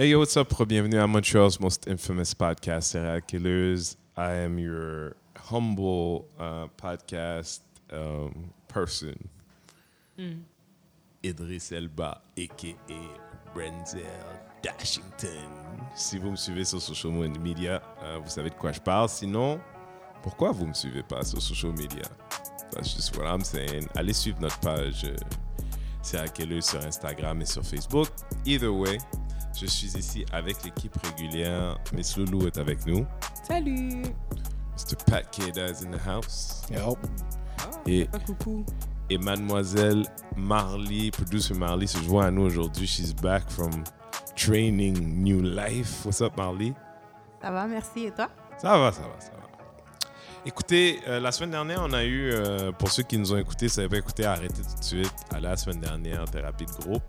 Hey, yo, what's up? Bienvenue à Montreal's most infamous podcast, Serial Killers. I am your humble uh, podcast um, person, Idris Elba, a.k.a. Brenzel Dashington. Si vous me suivez sur social media, euh, vous savez de quoi je parle. Sinon, pourquoi vous me suivez pas sur social media? That's just what I'm saying. Allez suivre notre page euh, Serial Killers sur Instagram et sur Facebook. Either way, je suis ici avec l'équipe régulière. Miss Loulou est avec nous. Salut! Mr. Pat Keda is in the house. Et, Pas coucou. et mademoiselle Marley, producer Marley, se joint à nous aujourd'hui. She's back from training new life. What's up, Marley? Ça va, merci. Et toi? Ça va, ça va, ça va. Écoutez, euh, la semaine dernière, on a eu, euh, pour ceux qui nous ont écoutés, ça pas écouté, arrêtez tout de suite. Allez la semaine dernière, thérapie de groupe.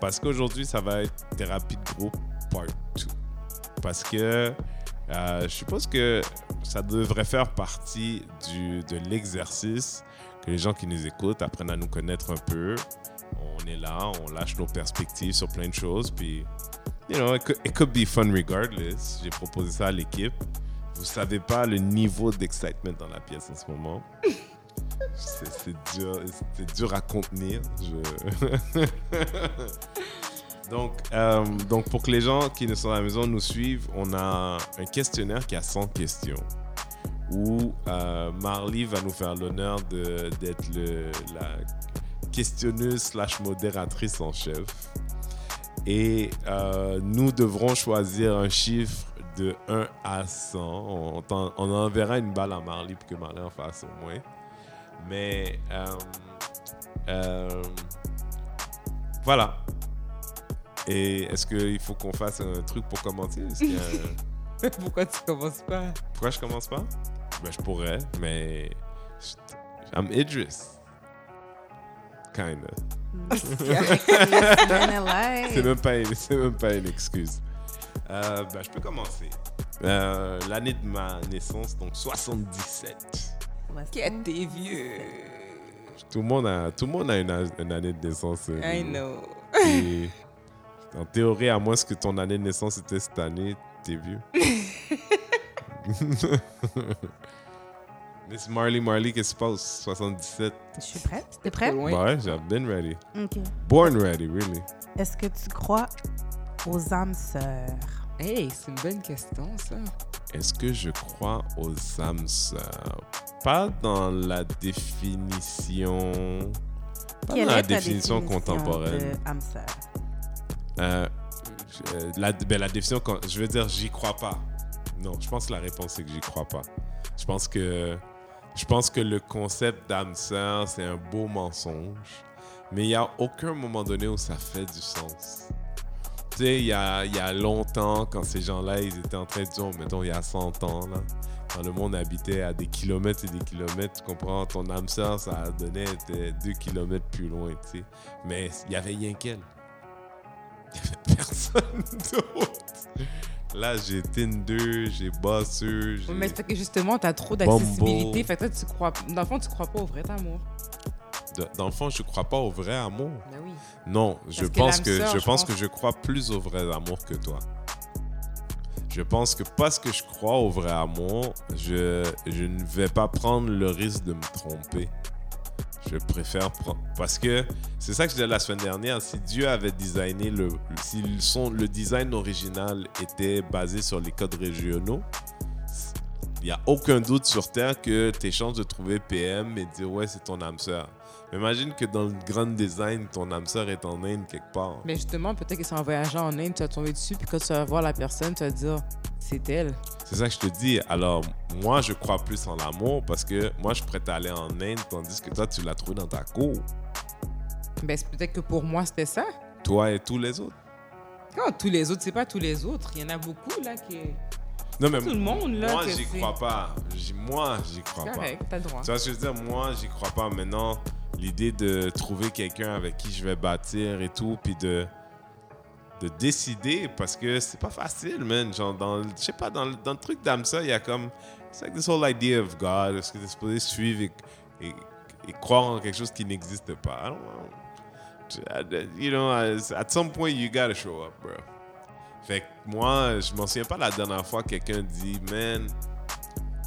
Parce qu'aujourd'hui, ça va être thérapie de groupe part 2. Parce que euh, je suppose que ça devrait faire partie du, de l'exercice que les gens qui nous écoutent apprennent à nous connaître un peu. On est là, on lâche nos perspectives sur plein de choses. Puis, you know, it could be fun regardless. J'ai proposé ça à l'équipe. Vous savez pas le niveau d'excitement dans la pièce en ce moment. C'est dur, dur à contenir. Donc, euh, donc, pour que les gens qui ne sont à la maison nous suivent, on a un questionnaire qui a 100 questions où euh, Marley va nous faire l'honneur d'être la questionneuse slash modératrice en chef. Et euh, nous devrons choisir un chiffre de 1 à 100. On, enverra une balle à Marley pour que Marley en fasse au moins. Mais euh, euh, voilà. Et est-ce qu'il faut qu'on fasse un truc pour commencer? Un- Pourquoi tu commences pas? Pourquoi je commence pas? Ben, je pourrais, mais. I'm Idris. Kinda. C'est même, pas une- c'est même pas une excuse. Euh, ben, je peux commencer. Euh, L'année de ma naissance, donc 77. Qu'est-ce t'es vieux? Tout le monde a, tout le monde a une, année de naissance. euh, I know. et en théorie, à moins que ton année de naissance était cette année, t'es vieux. Miss Marley, Marley, qu'est-ce qui se passe? 77. Je suis prête? T'es prêt? loin. Bah ouais, j'ai been ready. Ok. Born ready, really. Est-ce que tu crois aux âmes sœurs? Hey, c'est une bonne question, ça. Est-ce que je crois aux âmes sœurs? Pas dans la définition. Pas Quelle dans la est définition contemporaine. de âme sœur? Euh, euh, la, ben, la définition, je veux dire, j'y crois pas. Non, je pense que la réponse c'est que j'y crois pas. Je pense que, je pense que le concept d'âme sœur, c'est un beau mensonge. Mais il n'y a aucun moment donné où ça fait du sens. Tu sais, il y a, longtemps, quand ces gens-là, ils étaient en train de dire, mettons, il y a 100 ans, là, quand le monde habitait à des kilomètres et des kilomètres, tu comprends, ton âme sœur, ça donnait deux kilomètres plus loin, tu sais. Mais il y avait rien qu'elle. Il n'y avait personne d'autre. Là, j'ai Tinder, j'ai. Oui, mais c'est que justement, t'as trop d'accessibilité. Fait que toi, tu crois. Dans le fond, tu crois pas au vrai amour. De- Dans le fond, je crois pas au vrai amour. Ben oui. Non, je que pense que, sœur, je je pense pense- que je crois plus au vrai amour que toi. Je pense que parce que je crois au vrai amour, je, je ne vais pas prendre le risque de me tromper. Je préfère prendre. Parce que c'est ça que je disais la semaine dernière. Si Dieu avait designé le. Si le, le design original était basé sur les codes régionaux, il n'y a aucun doute sur Terre que tes chances de trouver PM et de dire ouais, c'est ton âme sœur. Imagine que dans le grand design, ton âme sœur est en Inde quelque part. Mais justement, peut-être qu'ils sont en voyageant en Inde, tu vas tomber dessus, puis quand tu vas voir la personne, tu vas dire, c'est elle. C'est ça que je te dis. Alors, moi, je crois plus en l'amour parce que moi, je suis prêt à aller en Inde tandis que toi, tu l'as trouvé dans ta cour. Ben, c'est peut-être que pour moi, c'était ça. Toi et tous les autres. Non, tous les autres, c'est pas tous les autres. Il y en a beaucoup, là, qui. Non, mais Tout le monde, là. moi, j'y crois pas. Moi, j'y crois C'est pas. correct, t'as le droit. Tu vois ce que je veux dire? Moi, j'y crois pas. Maintenant, l'idée de trouver quelqu'un avec qui je vais bâtir et tout, puis de, de décider, parce que c'est pas facile, man. Genre, dans, je sais pas, dans, dans le truc d'âme ça, il y a comme. C'est like this whole idea of God. Est-ce que tu es supposé suivre et, et- croire en quelque chose qui n'existe pas? I don't know. You know, at some point, you gotta show up, bro. Fait que moi, je m'en souviens pas la dernière fois que quelqu'un dit, man,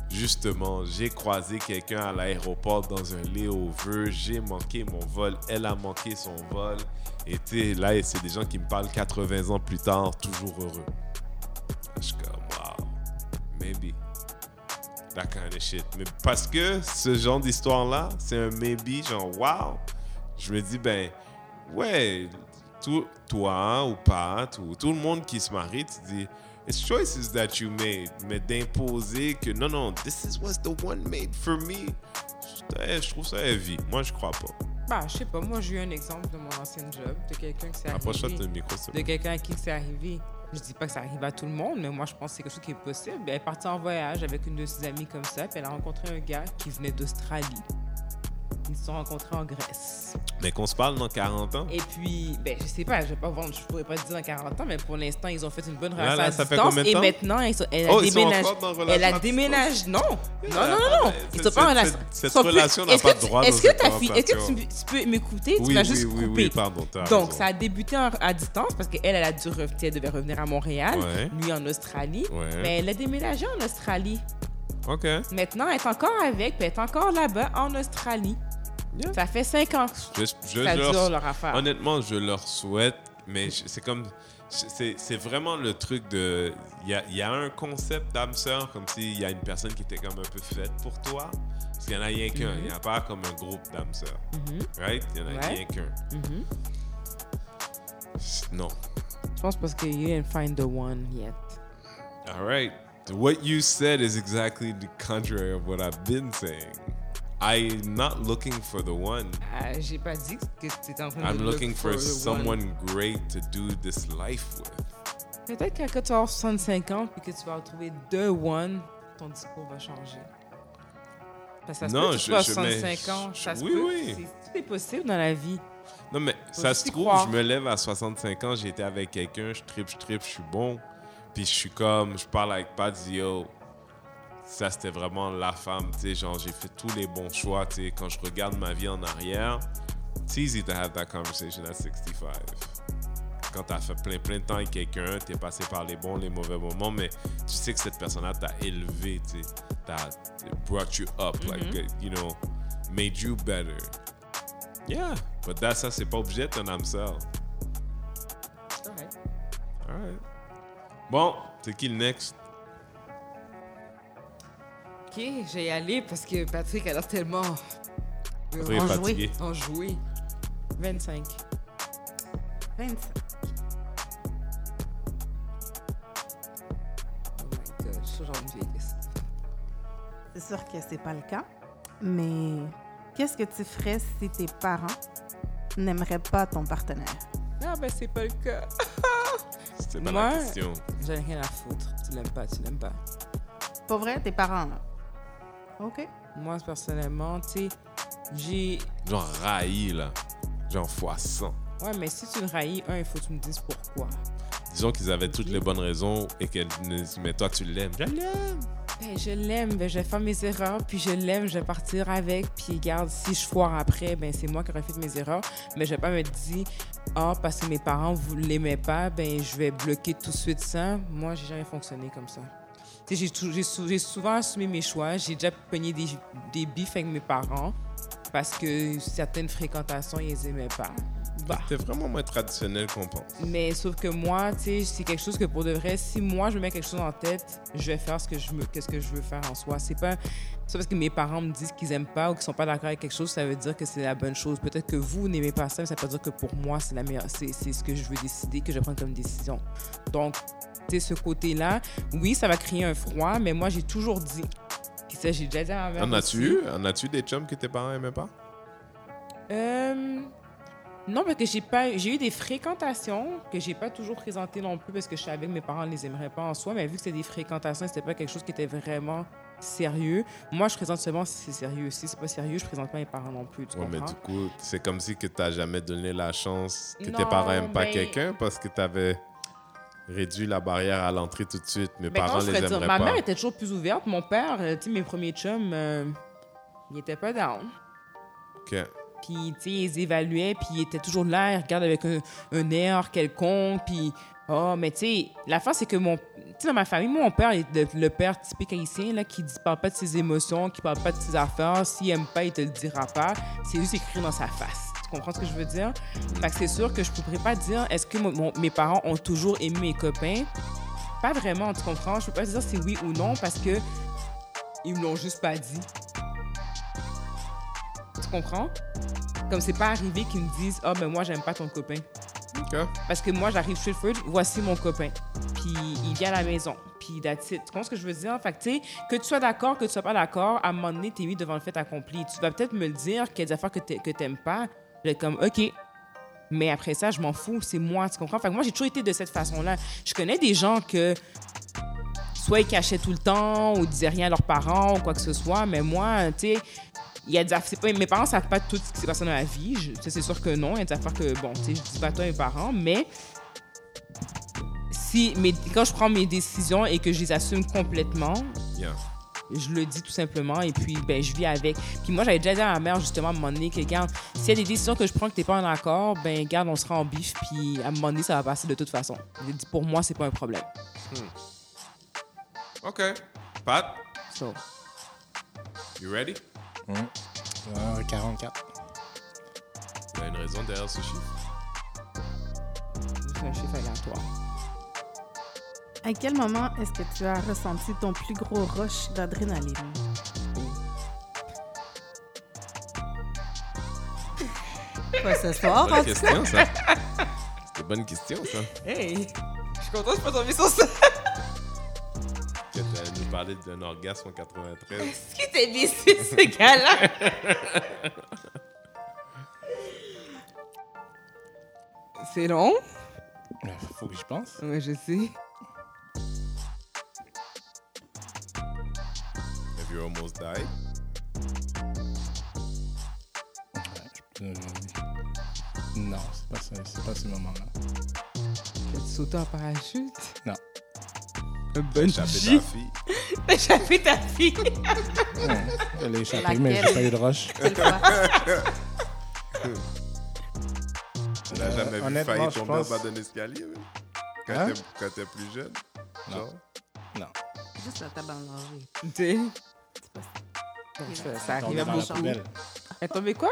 justement, j'ai croisé quelqu'un à l'aéroport dans un layover, j'ai manqué mon vol, elle a manqué son vol. Et tu là, c'est des gens qui me parlent 80 ans plus tard, toujours heureux. Je suis comme, wow, maybe. That kind of shit. Mais parce que ce genre d'histoire-là, c'est un maybe, genre, wow. Je me dis, ben, ouais, tout, toi ou pas, tout, tout le monde qui se marie, tu dis, it's choices that you made. Mais d'imposer que non, non, this is what's the one made for me, je trouve ça heavy. Moi, je crois pas. Bah, je sais pas. Moi, j'ai eu un exemple de mon ancien job, de quelqu'un qui s'est arrivé. micro, De quelqu'un à qui c'est arrivé. Je dis pas que ça arrive à tout le monde, mais moi, je pense que c'est quelque chose qui est possible. Elle est partie en voyage avec une de ses amies comme ça, puis elle a rencontré un gars qui venait d'Australie. Ils se sont rencontrés en Grèce. Mais qu'on se parle dans 40 ans. Et puis, ben, je sais pas, je je pourrais pas te dire dans 40 ans, mais pour l'instant, ils ont fait une bonne relation là, à ça fait distance. de et temps? maintenant, ils sont- elle a Oh, dans relation Elle a déménagé. Non, non, Yeah, non, non, non. mais Ils cette- sont pas en cette- relation. cette n'a pas de droit Est-ce que cette ta fille, est-ce que tu, peux m'écouter? Tu vas oui, juste oui, oui, pardon. Donc, ça a débuté en- à distance parce qu'elle, elle a dû revenir, devait revenir à Montréal, Ouais. lui en Australie. Ouais. Mais elle a déménagé en Australie. OK. Maintenant, elle est encore avec, puis elle est encore là-bas en Australie. Yeah. Ça fait cinq ans que Je, je ça leur- dure leur affaire. Honnêtement, je leur souhaite, mais c'est comme. C'est c'est vraiment le truc de. Il y a, y a un concept d'âme sœur, comme s'il y a une personne qui était comme un peu faite pour toi. Parce qu'il n'y en a rien qu'un. Il n'y a pas comme un groupe d'âme sœur. Mhm, Right? Il n'y en a Ouais. rien qu'un. mhm. Non. Je pense parce que you didn't find the one yet. All right. What you said is exactly the contrary of what I've been saying. I'm not looking for the one. Ah, J'ai pas dit que en train de I'm look looking for the one. someone great to do this life with. Peut-être que quand tu vas avoir 65 ans puis que tu vas retrouver the one, ton discours va changer. Parce que ça se Non, peut que tu je- sois à je- mais 65 ans. je- Ça se oui, peut. oui. Tout est possible dans la vie. Non, mais Faut ça se trouve, croire. je me lève à 65 ans, été avec quelqu'un, je tripe, je tripe, je suis bon. Puis je suis comme, je parle avec Pat Zio. Ça, c'était vraiment la femme, tu sais, genre, j'ai fait tous les bons choix, tu sais. Quand je regarde ma vie en arrière, it's easy to have that conversation at 65. Quand t'as fait plein, plein de temps avec quelqu'un, t'es passé par les bons, les mauvais moments, mais tu sais que cette personne-là t'a élevé, tu sais. T'a brought you up, like, uh, you know, made you better. Yeah, but that, ça, c'est pas obligé d'être un âme sœur. C'est correct. Alright. Bon, c'est qui le next? Ok, je vais y aller parce que Patrick a l'air tellement Patrick est enjoué. fatigué. Enjoué. 25. 25. Oh my god, je suis genre une vieille liste. C'est sûr que c'est pas le cas. Mais qu'est-ce que tu ferais si tes parents n'aimeraient pas ton partenaire? Ah ben c'est pas le cas. C'était pas Moi- la question. J'en ai rien à foutre. Tu l'aimes pas, tu l'aimes pas. Pas vrai, tes parents, là? OK. Moi, personnellement, tu sais, j'ai. Genre railli, là. Genre fois 100. Ouais, mais si tu le raillis, un, il faut que tu me dises pourquoi. Disons qu'ils avaient toutes les bonnes raisons et qu'elles ne mais toi, tu l'aimes. Je l'aime. Ben, je l'aime, ben, je vais faire mes erreurs, puis je l'aime, je vais partir avec, puis regarde, si je foire après, ben, c'est moi qui aurais fait mes erreurs, mais je vais pas me dire, ah, parce que mes parents vous l'aimaient pas, ben, je vais bloquer tout de suite ça. Moi, j'ai jamais fonctionné comme ça. J'ai souvent assumé mes choix, j'ai déjà pogné des, des bifs avec mes parents, parce que certaines fréquentations, ils les aimaient pas. Bah. T'es vraiment moins traditionnel qu'on pense. Mais sauf que moi, tu sais, c'est quelque chose que pour de vrai, si moi je me mets quelque chose en tête, je vais faire ce que je me, qu'est-ce que je veux faire en soi. C'est pas, c'est parce que mes parents me disent qu'ils aiment pas ou qu'ils sont pas d'accord avec quelque chose, ça veut dire que c'est la bonne chose. Peut-être que vous n'aimez pas ça, mais ça veut pas dire que pour moi c'est la meilleure, c'est, c'est ce que je veux décider, que je vais prendre comme décision. Donc, tu ce côté-là, oui, ça va créer un froid, mais moi j'ai toujours dit, puis ça j'ai déjà dit à ma mère. En as-tu des chums que tes parents aimaient pas? Euh, non, parce que j'ai pas, j'ai eu des fréquentations que j'ai pas toujours présentées non plus parce que je savais que mes parents ne les aimeraient pas en soi, mais vu que c'était des fréquentations, c'était pas quelque chose qui était vraiment sérieux. Moi, je présente seulement si c'est sérieux. Si c'est pas sérieux, je présente pas mes parents non plus. Tu Ouais, mais du coup, c'est comme si que t'as jamais donné la chance que tes parents aiment pas ben- quelqu'un parce que t'avais réduit la barrière à l'entrée tout de suite. Mes Mais parents non, je les dire, aimeraient ma pas. mère était toujours plus ouverte. Mon père, euh, tu sais, mes premiers chums, euh, il était pas down. Ok. Puis, tu sais, ils évaluaient, puis ils étaient toujours là, ils regardaient avec un, un air quelconque, puis Oh, mais tu sais, la fin, c'est que mon. Tu sais, dans ma famille, mon père est le, le père typique haïtien, là, qui ne parle pas de ses émotions, qui parle pas de ses affaires. S'il aime pas, il te le dira pas. C'est juste écrit dans sa face. Tu comprends ce que je veux dire? Fait que c'est sûr que je pourrais pas dire est-ce que mon- mes parents ont toujours aimé mes copains? Pas vraiment, tu comprends? Je peux pas dire si oui ou non parce que ils me l'ont juste pas dit. Tu comprends? Comme c'est pas arrivé qu'ils me disent Ah, ben moi, j'aime pas ton copain. OK. Parce que moi, j'arrive chez Fred, voici mon copain. Puis il vient à la maison. Puis that's it. Tu comprends ce que je veux dire? Fait que, tu sais, que tu sois d'accord, que tu sois pas d'accord, à un moment donné, t'es mis devant le fait accompli. Tu vas peut-être me le dire qu'il y a des affaires que t'aimes pas. Je vais être comme, OK. Mais après ça, je m'en fous. C'est moi, tu comprends? Fait moi, j'ai toujours été de cette façon-là. Je connais des gens que soit ils cachaient tout le temps ou disaient rien à leurs parents ou quoi que ce soit. Mais moi, tu sais, il y a des affaires, pas, mes parents savent pas tout ce qui s'est passé dans ma vie. Je- c'est sûr que non. Il y a des affaires que, bon, tu sais, je dis pas à toi mes parents, mais si, mes, quand je prends mes décisions et que je les assume complètement, Yeah. Je le dis tout simplement et puis ben, je vis avec. Puis moi, j'avais déjà dit à ma mère justement à un moment donné que, regarde, s'il y a des décisions que je prends que t'es pas en accord, ben, garde, on sera en bif, puis à un moment donné, ça va passer de toute façon. J'ai dit, pour moi, c'est pas un problème. OK. Pat, So, you ready? Euh, 44. Il y a une raison derrière ce chiffre? c'est un chiffre aléatoire. À quel moment est-ce que tu as ressenti ton plus gros rush d'adrénaline? Pas ce soir, en Bonne tout cas. question, ça. C'était une bonne question, ça. Hey! Je suis contente de pas tomber sur ça. Que tu nous parlé d'un orgasme en 93. Est-ce qu'il était baissé, ce gars-là? C'est long? Faut que j'y pense. Oui, je sais. You almost died? Euh, non, c'est pas, ça- c'est pas ce moment-là. As-tu sauté en parachute? Non. Un bon Échappé ta fille. T'as échappé ta fille? Ouais, Elle a échappé, mais Laquelle? j'ai pas eu de fois? Tu n'as Euh, jamais vu je tomber pense- en bas d'un escalier? Quand Hein? t'es- quand t'es plus jeune? Non. Genre? Non. Juste la table manger. Ça. arrive à la beaucoup. poubelle. Elle est tombée quoi?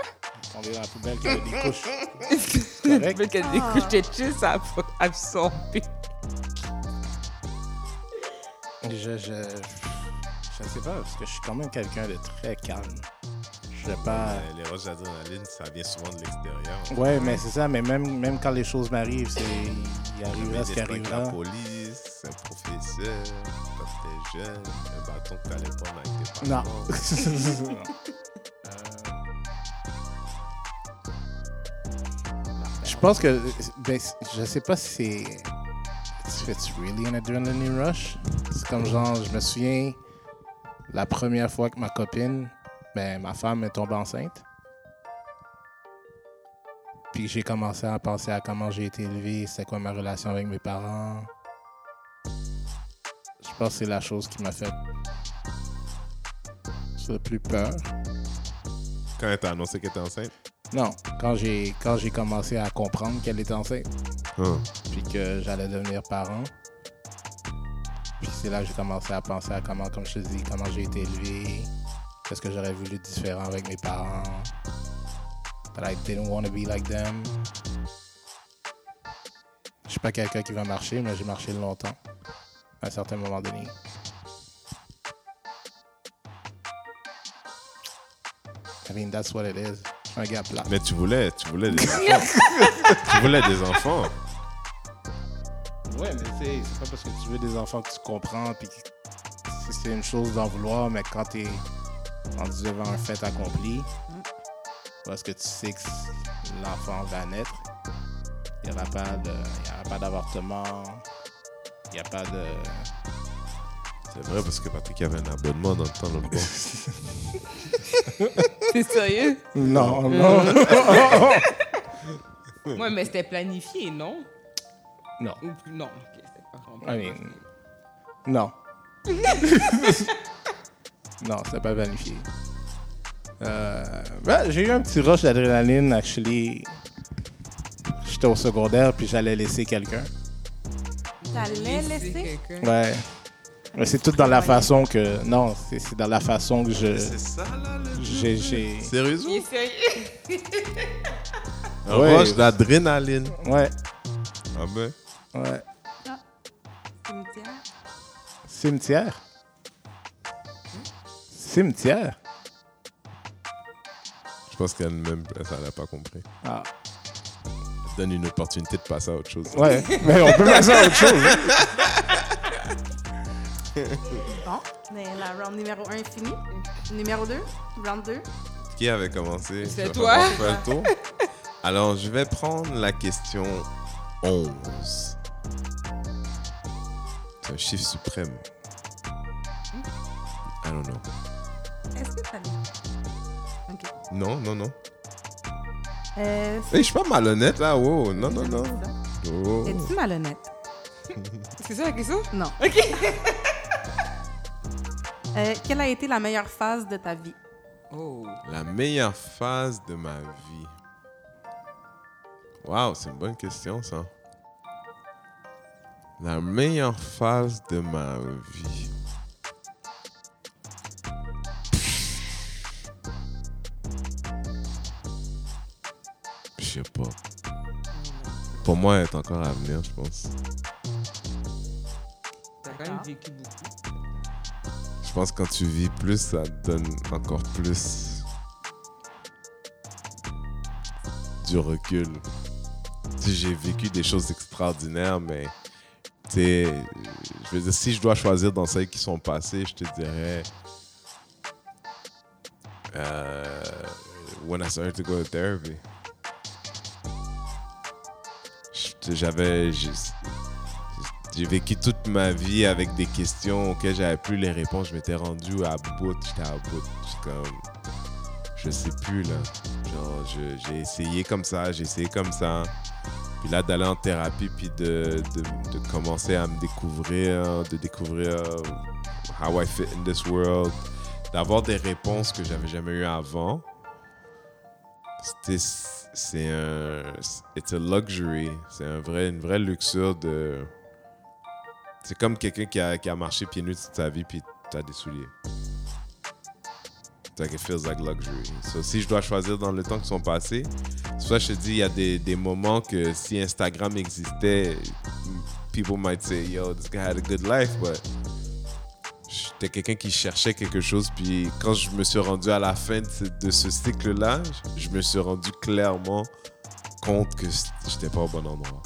Tombé dans la poubelle qui avait des couches. Elle Correct. fait qu'elle Ah. découche de chill, ça a absorbé. Je, je, je sais pas, parce que je suis quand même quelqu'un de très calme. Je sais pas. Les roches d'adrénaline, ça vient souvent de l'extérieur. Ouais, mais c'est ça, mais même, même quand les choses m'arrivent, c'est. Il arrivera ce qui Avec la arrivera. police, un professeur, quand t'es jeune, un bâton que t'allais prendre avec tes Non. parents. Non. Je pense que. Ben, je sais pas si c'est. It's really an adrenaline rush? C'est comme genre, je me souviens la première fois que ma copine, ben, ma femme est tombée enceinte. Puis j'ai commencé à penser à comment j'ai été élevé, c'est quoi ma relation avec mes parents. Je pense que c'est la chose qui m'a fait le plus peur. Quand elle t'a annoncé qu'elle était enceinte? Non, quand j'ai quand j'ai commencé à comprendre qu'elle était enceinte, Hein. puis que j'allais devenir parent. Puis c'est là que j'ai commencé à penser à comment, comme je te dis, comment j'ai été élevé, qu'est-ce que j'aurais voulu différent avec mes parents. That I didn't want to be like them. Je suis pas quelqu'un qui va marcher, mais j'ai marché longtemps, à un certain moment donné. I mean, that's what it is. Un gars plat. Mais tu voulais, tu voulais des enfants. tu voulais des enfants. Ouais, mais tu sais, c'est pas parce que tu veux des enfants que tu comprends, puis que c'est- une chose d'en vouloir, mais quand t'es rendu devant un fait accompli, parce que tu sais que l'enfant va naître, il n'y aura pas de, il y aura pas d'avortement, n'y a pas de, C'est vrai parce que Patrick avait un abonnement dans le temps l'autre bord. T'es sérieux? non, non, Ouais, mais c'était planifié, non? non, Ou non, ok, c'était pas vraiment I mean, non, non, c'est pas planifié. Euh, ben, j'ai eu un petit rush d'adrénaline, actually. J'étais au secondaire, puis j'allais laisser quelqu'un. T'allais Laisser. Ouais. Mais c'est tout dans la façon que. Non, c'est c'est dans la façon que je. C'est ça, là, le J'ai. j'ai- Sérieusement? Il est sérieux. Un Ouais. rush d'adrénaline. Ouais, Ah ben. ouais. Cimetière? Cimetière? Cimetière? Je pense qu'elle-même, ça l'a pas compris. Ah. Donne une opportunité de passer à autre chose. Ouais, mais on peut passer à autre chose. hein. Bon, mais la round numéro 1 est finie. Numéro 2, round 2. Qui avait commencé? C'est toi. faire le tour. Alors, je vais prendre la question 11. C'est un chiffre suprême. I don't know. Est-ce que t'as? Ok. Non, non, non. Euh, Hey, je suis pas malhonnête là. Wow. Non, non, non. Oh. Es-tu malhonnête? C'est ça la question? Non. Euh, quelle a été la meilleure phase de ta vie? Oh. La meilleure phase de ma vie. Wow, c'est une bonne question ça. La meilleure phase de ma vie. Sais pas. Pour moi, elle est encore à venir, je pense. T'as quand même vécu beaucoup. Je pense que quand tu vis plus, ça te donne encore plus du recul. J'ai vécu des choses extraordinaires, mais je veux dire, si je dois choisir dans celles qui sont passées, je te dirais euh, when I started to go to therapy. J'avais j'ai- vécu toute ma vie avec des questions auxquelles j'avais plus les réponses. Je m'étais rendu à bout. J'étais à bout. Comme. Je sais plus, là. Genre, j'ai essayé comme ça, j'ai essayé comme ça. Puis là, d'aller en thérapie, puis de commencer à me découvrir, de découvrir how I fit in this world, d'avoir des réponses que j'avais jamais eues avant. C'était c'est un it's a luxury, c'est un vrai une vraie luxure de c'est comme quelqu'un qui a, qui a marché pieds nus toute sa vie puis t'as des souliers. Like it feels like luxury. So, si je dois choisir dans le temps qui sont passés, que je te dis, il y a des, des moments que si Instagram existait, people might say, yo, this guy had a good life, but j'étais quelqu'un qui cherchait quelque chose. Puis quand je me suis rendu à la fin de ce, de cycle-là, je me suis rendu clairement compte que j'étais pas au bon endroit.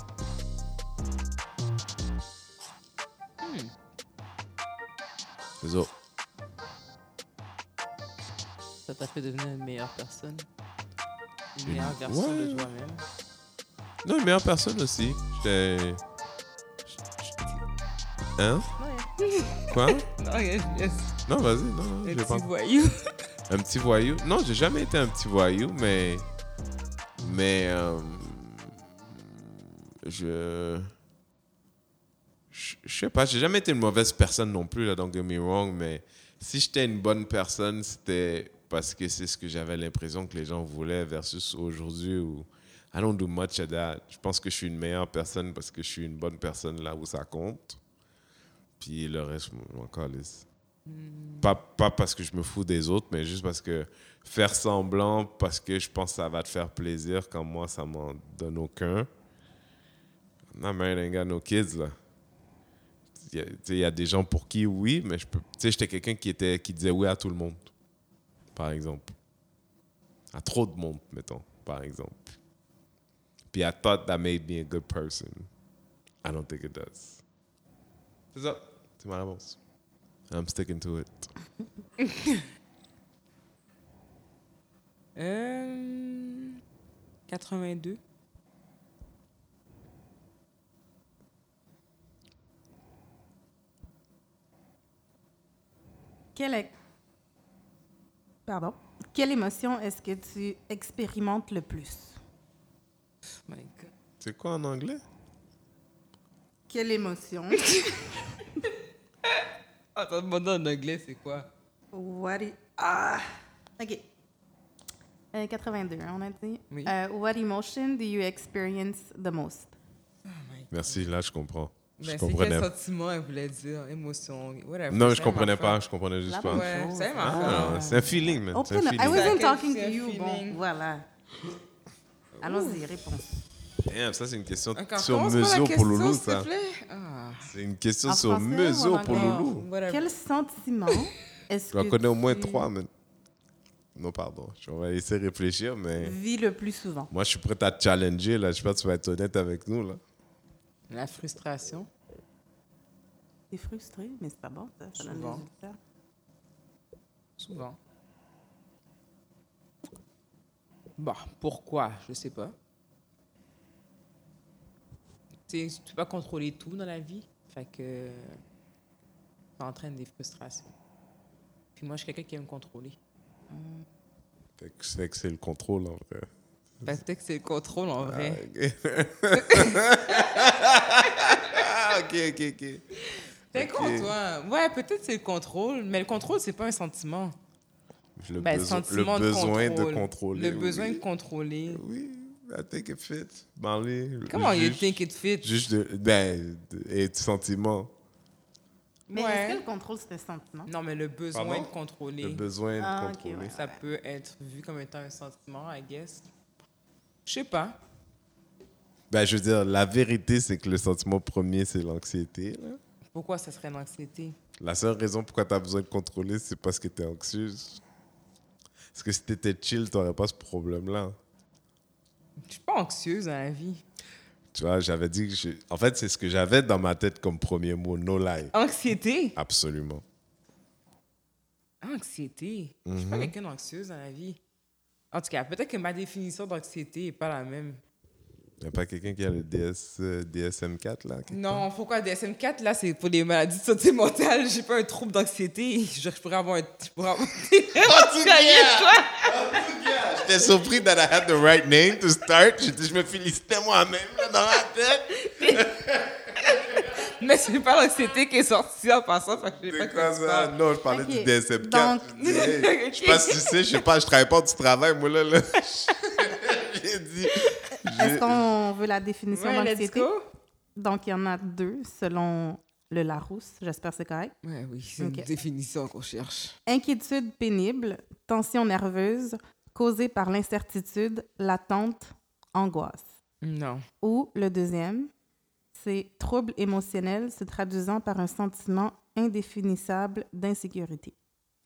C'est ça. Ça t'a fait devenir une meilleure personne. Une Une- meilleure version de Ouais. toi-même. Non, une meilleure personne aussi. J'étais. Hein? Quoi? Non, yes, yes. Non, vas-y, non, non, Un petit pas. voyou. Un petit voyou? Non, j'ai jamais été un petit voyou, mais. Mais. euh, je. Je je sais pas, j'ai jamais été une mauvaise personne non plus, là, don't get me wrong, mais si j'étais une bonne personne, c'était parce que c'est ce que j'avais l'impression que les gens voulaient versus aujourd'hui où I don't do much of that. Je pense que je suis une meilleure personne parce que je suis une bonne personne là où ça compte. Puis le reste, je m'en calisse. Pas, pas parce que je me fous des autres, mais juste parce que faire semblant, parce que je pense que ça va te faire plaisir, quand moi, ça m'en donne aucun. Married, I ain't got no kids, là. Il y, a, des gens pour qui, oui, mais je peux... Tu sais, j'étais quelqu'un qui, qui disait oui à tout le monde, par exemple. À trop de monde, mettons, par exemple. Puis I thought that made me a good person. I don't think it does. C'est ça. C'est ma réponse. I'm sticking to it. Euh, 82. Quelle, é- Pardon. Quelle émotion est-ce que tu expérimentes le plus? C'est quoi en anglais? Quelle émotion? Attends, demander en anglais, c'est quoi? What i- Ah! OK. Euh, 82, on a dit. Oui. Euh, what emotion do you experience the most? Merci, là je comprends. Je Ben, c'est comprenais. quel sentiment elle voulait dire? Émotion, whatever. Non, je comprenais pas. Je comprenais juste pas. Ouais, c'est Ah, c'est un feeling, man. C'est un Open up. I feeling. wasn't talking to you. Bon, feeling. voilà. Allons-y, réponse. Damn, ça, c'est une question Encore, sur la mesure pour Loulou, ça. plaît? Ah, C'est une question En sur français mesure pour? Loulou. whatever. Quel sentiment est-ce que connais au moins tu trois, man. Non, pardon. Je vais essayer de réfléchir, mais vis le plus souvent? moi, je suis prêt à te challenger, là. Je sais pas si tu vas être honnête avec nous, là. La frustration. T'es frustré, mais c'est pas bon, ça. ça donne des Souvent. résultats. Souvent. Bon, pourquoi? Je sais pas. Tu tu peux pas contrôler tout dans la vie. Fait que ça entraîne des frustrations. Puis moi, je suis quelqu'un qui aime contrôler. Fait que c'est que c'est le contrôle, en vrai. Fait que peut-être que c'est le contrôle en vrai. Ah, ok, ok, ok. T'es ok. con, toi. Ouais, peut-être c'est le contrôle, mais le contrôle, c'est pas un sentiment. Le, Ben, le sentiment de besoin de contrôle. contrôler. Le besoin de contrôler. Oui, I think it fits. Marley. Comment you juste- think it fits? Juste de. Ben, de- et de sentiment. Mais Ouais. est-ce que le contrôle, c'est un sentiment? Non, mais le besoin Pardon? de contrôler. Le besoin de Ah, contrôler. ouais. Ça peut être vu comme étant un sentiment, I guess. Je sais pas. Ben, je veux dire, la vérité, c'est que le sentiment premier, c'est l'anxiété. Pourquoi ça serait l'anxiété? La seule raison pourquoi tu as besoin de contrôler, c'est parce que tu es anxieuse. Parce que si tu étais chill, tu n'aurais pas ce problème-là. Je suis pas anxieuse dans la vie. Tu vois, j'avais dit que. je- En fait, c'est ce que j'avais dans ma tête comme premier mot, no lie. Anxiété? Absolument. Anxiété? Je suis pas Mhm. quelqu'un d'anxieuse dans la vie. En tout cas, peut-être que ma définition d'anxiété est pas la même. Il n'y a pas quelqu'un qui a le DS, euh, DSM-4, là? Non, pourquoi DSM-4, là, c'est pour les maladies de santé mentale. J'ai pas un trouble d'anxiété. Je, je pourrais avoir un... Je pourrais avoir... J'étais surpris that I had the right name to start. Je me félicitais moi-même dans ma tête. Mais c'est pas l'anxiété qui est sortie en passant. Fait que je sais pas C'est quoi ça? Non, je parlais du DSM-4. donc- Je hey, Je sais pas si tu sais, je sais pas, je travaille pas du travail, moi, là. là. J'ai dit... Est-ce qu'on veut la définition Ouais, d'anxiété? Donc, il y en a deux selon le Larousse. J'espère que c'est correct. Ouais, oui, c'est Ok. une définition qu'on cherche. Inquiétude pénible, tension nerveuse causée par l'incertitude, l'attente, angoisse. Non. Ou le deuxième, c'est trouble émotionnel se traduisant par un sentiment indéfinissable d'insécurité.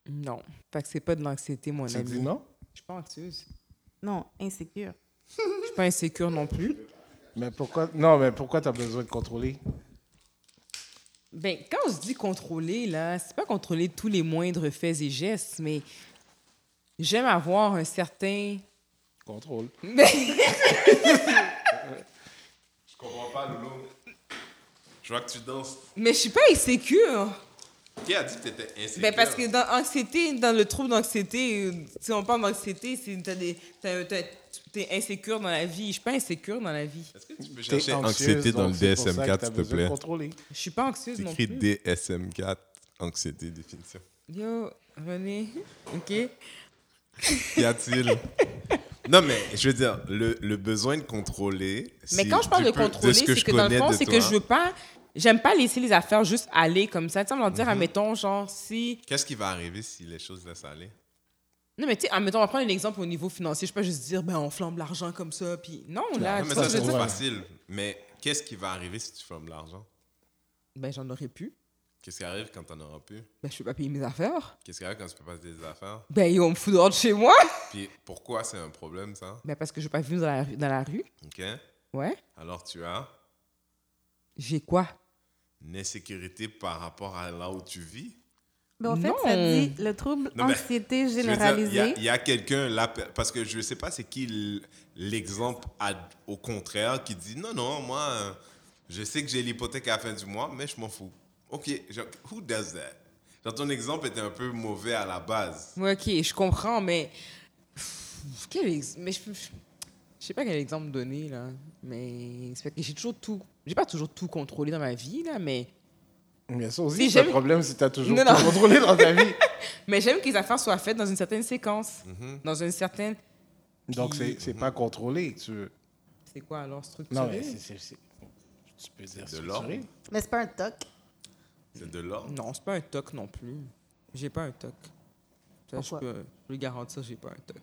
Non. Fait que c'est pas de l'anxiété, mon Tu ami. dis non? Je suis pas anxieuse. Non, insécure. Je suis pas insécure non plus. Mais pourquoi Non, mais pourquoi tu as besoin de contrôler? Ben, quand on se dit contrôler, là, c'est pas contrôler tous les moindres faits et gestes, mais j'aime avoir un certain. Contrôle. Je comprends pas, Loulou. Je vois que tu danses. Mais je suis pas insécure. Qui a dit que t'étais insécure? Ben, parce que dans anxiété, dans le trouble d'anxiété, si on parle d'anxiété, c'est t'as des, t'as- t'as- t'es insécure dans la vie. Je suis pas insécure dans la vie. Est-ce que tu peux T'es chercher anxieuse, anxiété dans le donc c'est pour ça que DSM-4, t'as s'il te plaît? Je suis pas anxieuse C'est non écrit plus. DSM-4, anxiété, définition. Yo, René, OK? Qu'y a-t-il? non, mais je veux dire, le, le besoin de contrôler. Mais quand je parle de peux- contrôler, ce c'est je que dans le fond, c'est que je veux pas. J'aime pas laisser les affaires juste aller comme ça. Tu sais, on va dire, admettons, genre, si. Qu'est-ce qui va arriver si les choses laissent aller? Non, mais tu sais, admettons, on va prendre un exemple au niveau financier. Je peux pas juste dire, ben, on flambe l'argent comme ça. Puis non, là, Non, mais ça, c'est dire? facile. Mais qu'est-ce qui va arriver si tu fermes l'argent? Ben, j'en aurais pu. Qu'est-ce qui arrive quand t'en auras plus? Ben, je peux pas payer mes affaires. Qu'est-ce qui arrive quand tu peux pas payer tes affaires? Ben, yo, on me fout dehors de chez moi. Puis pourquoi c'est un problème, ça? Ben, parce que je veux pas vivre dans la, dans la rue. OK? Ouais. Alors tu as? J'ai quoi? Une insécurité par rapport à là où tu vis? Mais en fait, Non. ça dit le trouble Non, anxiété Il y a, généralisée. il y a quelqu'un là, parce que je ne sais pas c'est qui l'exemple au contraire qui dit non, non, moi, euh, je sais que j'ai l'hypothèque à la fin du mois, mais je m'en fous. OK, genre, who does that? Genre, ton exemple était un peu mauvais à la base. Ok, je comprends, mais. Pff, Quel ex- Mais je, je, je sais pas quel exemple donner, là. Mais c'est parce que j'ai toujours tout. J'ai pas toujours tout contrôlé dans ma vie, là, mais. Mais ça aussi, Si c'est un j'aime- problème si tu as toujours Non, tout non. contrôlé dans ta vie. Mais j'aime que les affaires soient faites dans une certaine séquence. Mhm. Dans une certaine. Donc, c'est c'est pas contrôlé. que Tu... veux. C'est quoi alors structuré? Non, mais c'est- c'est- c'est- Tu peux dire de l'or. Mais c'est pas un toc. C'est de l'or. Non, c'est pas un toc non plus. J'ai pas un toc. Ça, je Pourquoi? peux, je peux le garantir, j'ai pas un toc.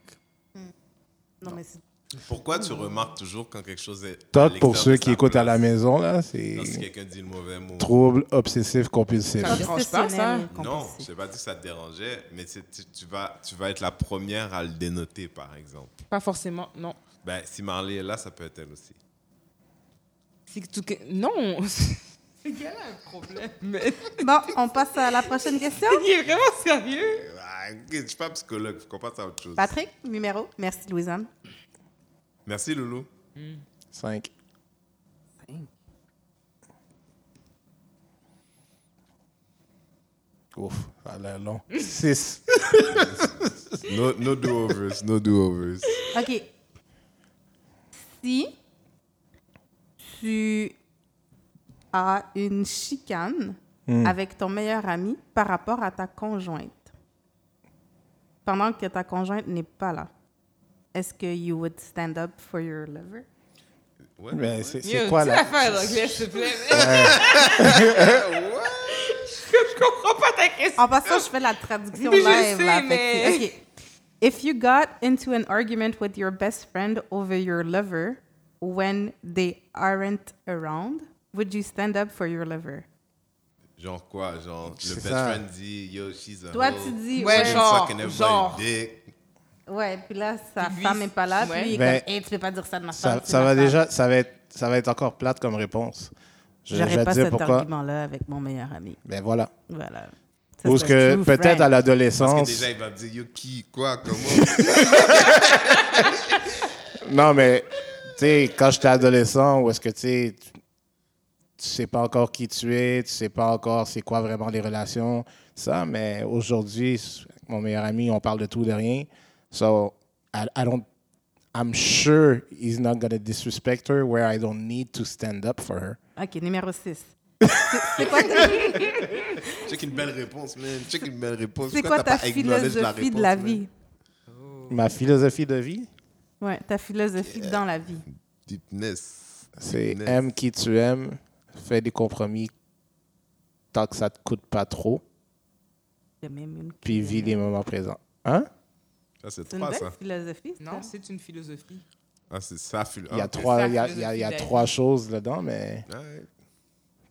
Non, mais c'est Pourquoi tu remarques toujours quand quelque chose est. Toc, pour ceux qui écoutent à la maison, là, c'est Lorsque quelqu'un dit le mauvais mot. trouble obsessif compulsif. Ça me dérange pas, ça? Non, je n'ai pas dit que ça te dérangeait, mais tu, tu vas, tu vas être la première à le dénoter, par exemple. Pas forcément, non. Ben, si Marley est là, ça peut être elle aussi. C'est que que- Non! C'est qu'elle a un problème? Mais Bon, on passe à la prochaine question. il est vraiment sérieux. Ah, je suis pas psychologue, faut qu'on passe à autre chose. Patrick, numéro. Merci, Louisanne. Merci, Loulou. 5. Ouf, ça a l'air long. 6. No, no do-overs, no do-overs. OK. Si tu as une chicane avec ton meilleur ami par rapport à ta conjointe, pendant que ta conjointe n'est pas là, est-ce que you would stand up for your lover? Ouais, Mais ouais. c'est Yo, c'est quoi dis là? l'affaire d'anglais, s'il te plaît. je comprends pas ta question. En passant, je fais la traduction Mais je live. sais, là, mais- que, OK. If you got into an argument with your best friend over your lover when they aren't around, would you stand up for your lover? Genre quoi? Genre, le C'est best ça. friend dit Yo, she's a Toi, tu dis, Ouais, genre, genre. dick. Ouais, puis là, sa Puis lui, femme n'est pas là, ouais. puis il est Ben, comme, hey, tu peux pas dire ça de ma Ça, femme. c'est ça ma va femme. déjà, ça va être, ça va être encore plate comme réponse. Je J'aurais déjà pas dire cet pourquoi. argument-là avec mon meilleur ami. Ben voilà. Voilà. Ça, Ou ce que true peut-être friend. à Parce l'adolescence. que déjà, il va me dire Yo, qui, quoi, comment? Non, mais tu sais, quand j'étais adolescent, où est-ce que tu sais, tu- tu sais pas encore qui tu es, tu sais pas encore c'est quoi vraiment les relations, ça. Mais aujourd'hui, avec mon meilleur ami, on parle de tout, de rien. So, I, I don't. I'm sure he's not gonna disrespect her where I don't need to stand up for her. OK, numéro 6. C'est quoi, ta- Check une belle réponse, man. Check une belle réponse. c'est quoi ta philosophie de réponse, la man? vie? Ma philosophie de vie, Ouais, ta philosophie dans la vie. Deepness. c'est aime qui tu aimes, fais des compromis tant que ça te coûte pas trop, puis vis les moments présents. Hein? Ça, c'est une trois, belle ça. philosophie. ça. Non, c'est une philosophie. Ah, c'est ça, philo. Il y a Ah, trois, il y a, il y a- il y a philosophie trois choses dedans, mais ouais.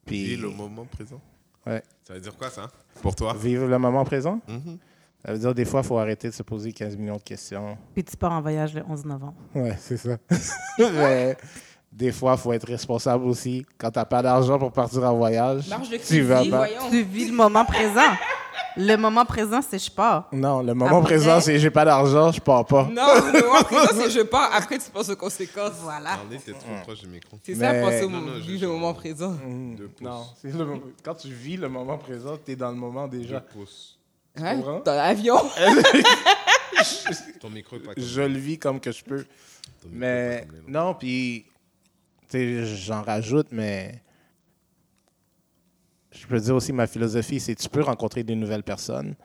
puis Vis le moment présent. ouais. Ça veut dire quoi, ça? Pour toi? vivre le moment présent? Mhm. Ça veut dire des fois, il faut arrêter de se poser 15 millions de questions. Puis tu pars en voyage le 11 novembre. Ouais, c'est ça. mais des fois, il faut être responsable aussi. Quand tu n'as pas d'argent pour partir en voyage, de vas crédit, pas. voyons. Tu vis le moment présent. Le moment présent, c'est je pars. Non, le moment Après- présent, c'est j'ai pas d'argent, je pars pas. Non, le moment présent, c'est je pars. Après, tu penses aux conséquences. Voilà. Parlez, t'es trop proche du micro. C'est ça, Mais- penser au Non, non, je- vivre le moment présent. Mm, Deux pouces. non, c'est le moment- quand tu vis le moment présent, tu es dans le moment déjà. Deux pouces. Hein? comprends? Dans l'avion. Ton micro est pas comme Je le vis comme que je peux. ton micro est Mais comme les non, puis tu sais, j'en rajoute, mais je peux dire aussi ma philosophie, c'est tu peux rencontrer des nouvelles personnes,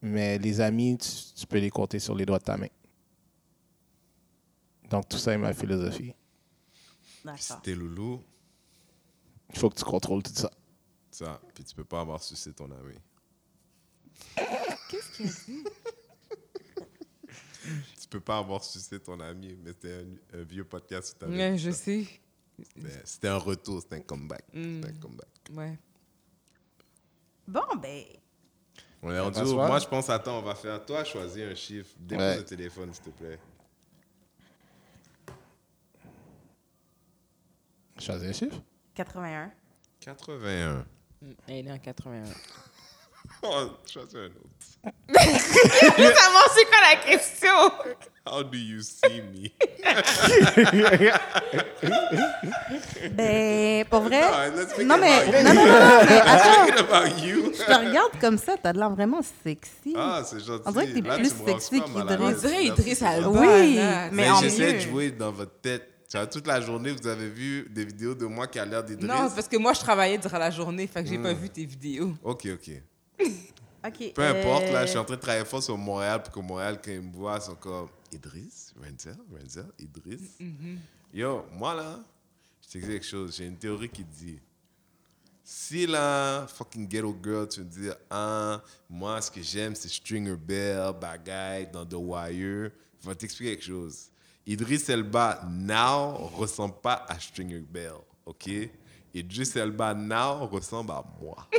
mais les amis, tu, tu peux les compter sur les doigts de ta main. Donc tout ça est ma philosophie. T'es loulou, Il faut que tu contrôles tout ça. ça. Puis tu peux pas avoir sucé ton ami. Qu'est-ce qu'il a dit? Tu peux pas avoir sucé ton ami, mais c'était un, un vieux podcast où Ouais, je ça. sais. C'était- C'était un retour, c'était un comeback. Mm. C'était un comeback. Ouais. Bon, ben, On est rendu. Moi, je pense, attends, on va faire. Toi, choisis un chiffre. Dépose Ouais. le téléphone, s'il te plaît. Choisis un chiffre? 81. 81. Mm, Elle est en 81. Oh, choisis un autre. Notamment, c'est quoi la question? How do you see me? Ben, pour vrai, No, let's make Non, it mais- non, non, non, non, mais attends. Je te regarde comme ça, t'as de l'air vraiment sexy. Ah, c'est gentil. On dirait que t'es plus sexy qu'Idriss. On dirait Idriss Alba. Oui, mais Mais en j'essaie de jouer dans votre tête. Tu vois, toute la journée, vous avez vu des vidéos de moi qui a l'air d'Idriss. Non, parce que moi, je travaillais durant la journée, fait que j'ai pas vu tes vidéos. Ok, ok. Peu importe, là, euh, je suis en train de travailler fort sur Montréal, pour que Montréal, quand ils me voient, sont comme Idriss, Renzel, Renzel, Idriss. Mm-hmm. Yo, moi, là, je t'explique quelque chose. J'ai une théorie qui dit si la fucking ghetto girl, tu me dis, ah, moi, ce que j'aime, c'est Stringer Bell, Bagaille, dans The Wire, je vais t'expliquer quelque chose. Idris Elba, now, ressemble pas à Stringer Bell, OK? Idris Elba, now, ressemble à moi.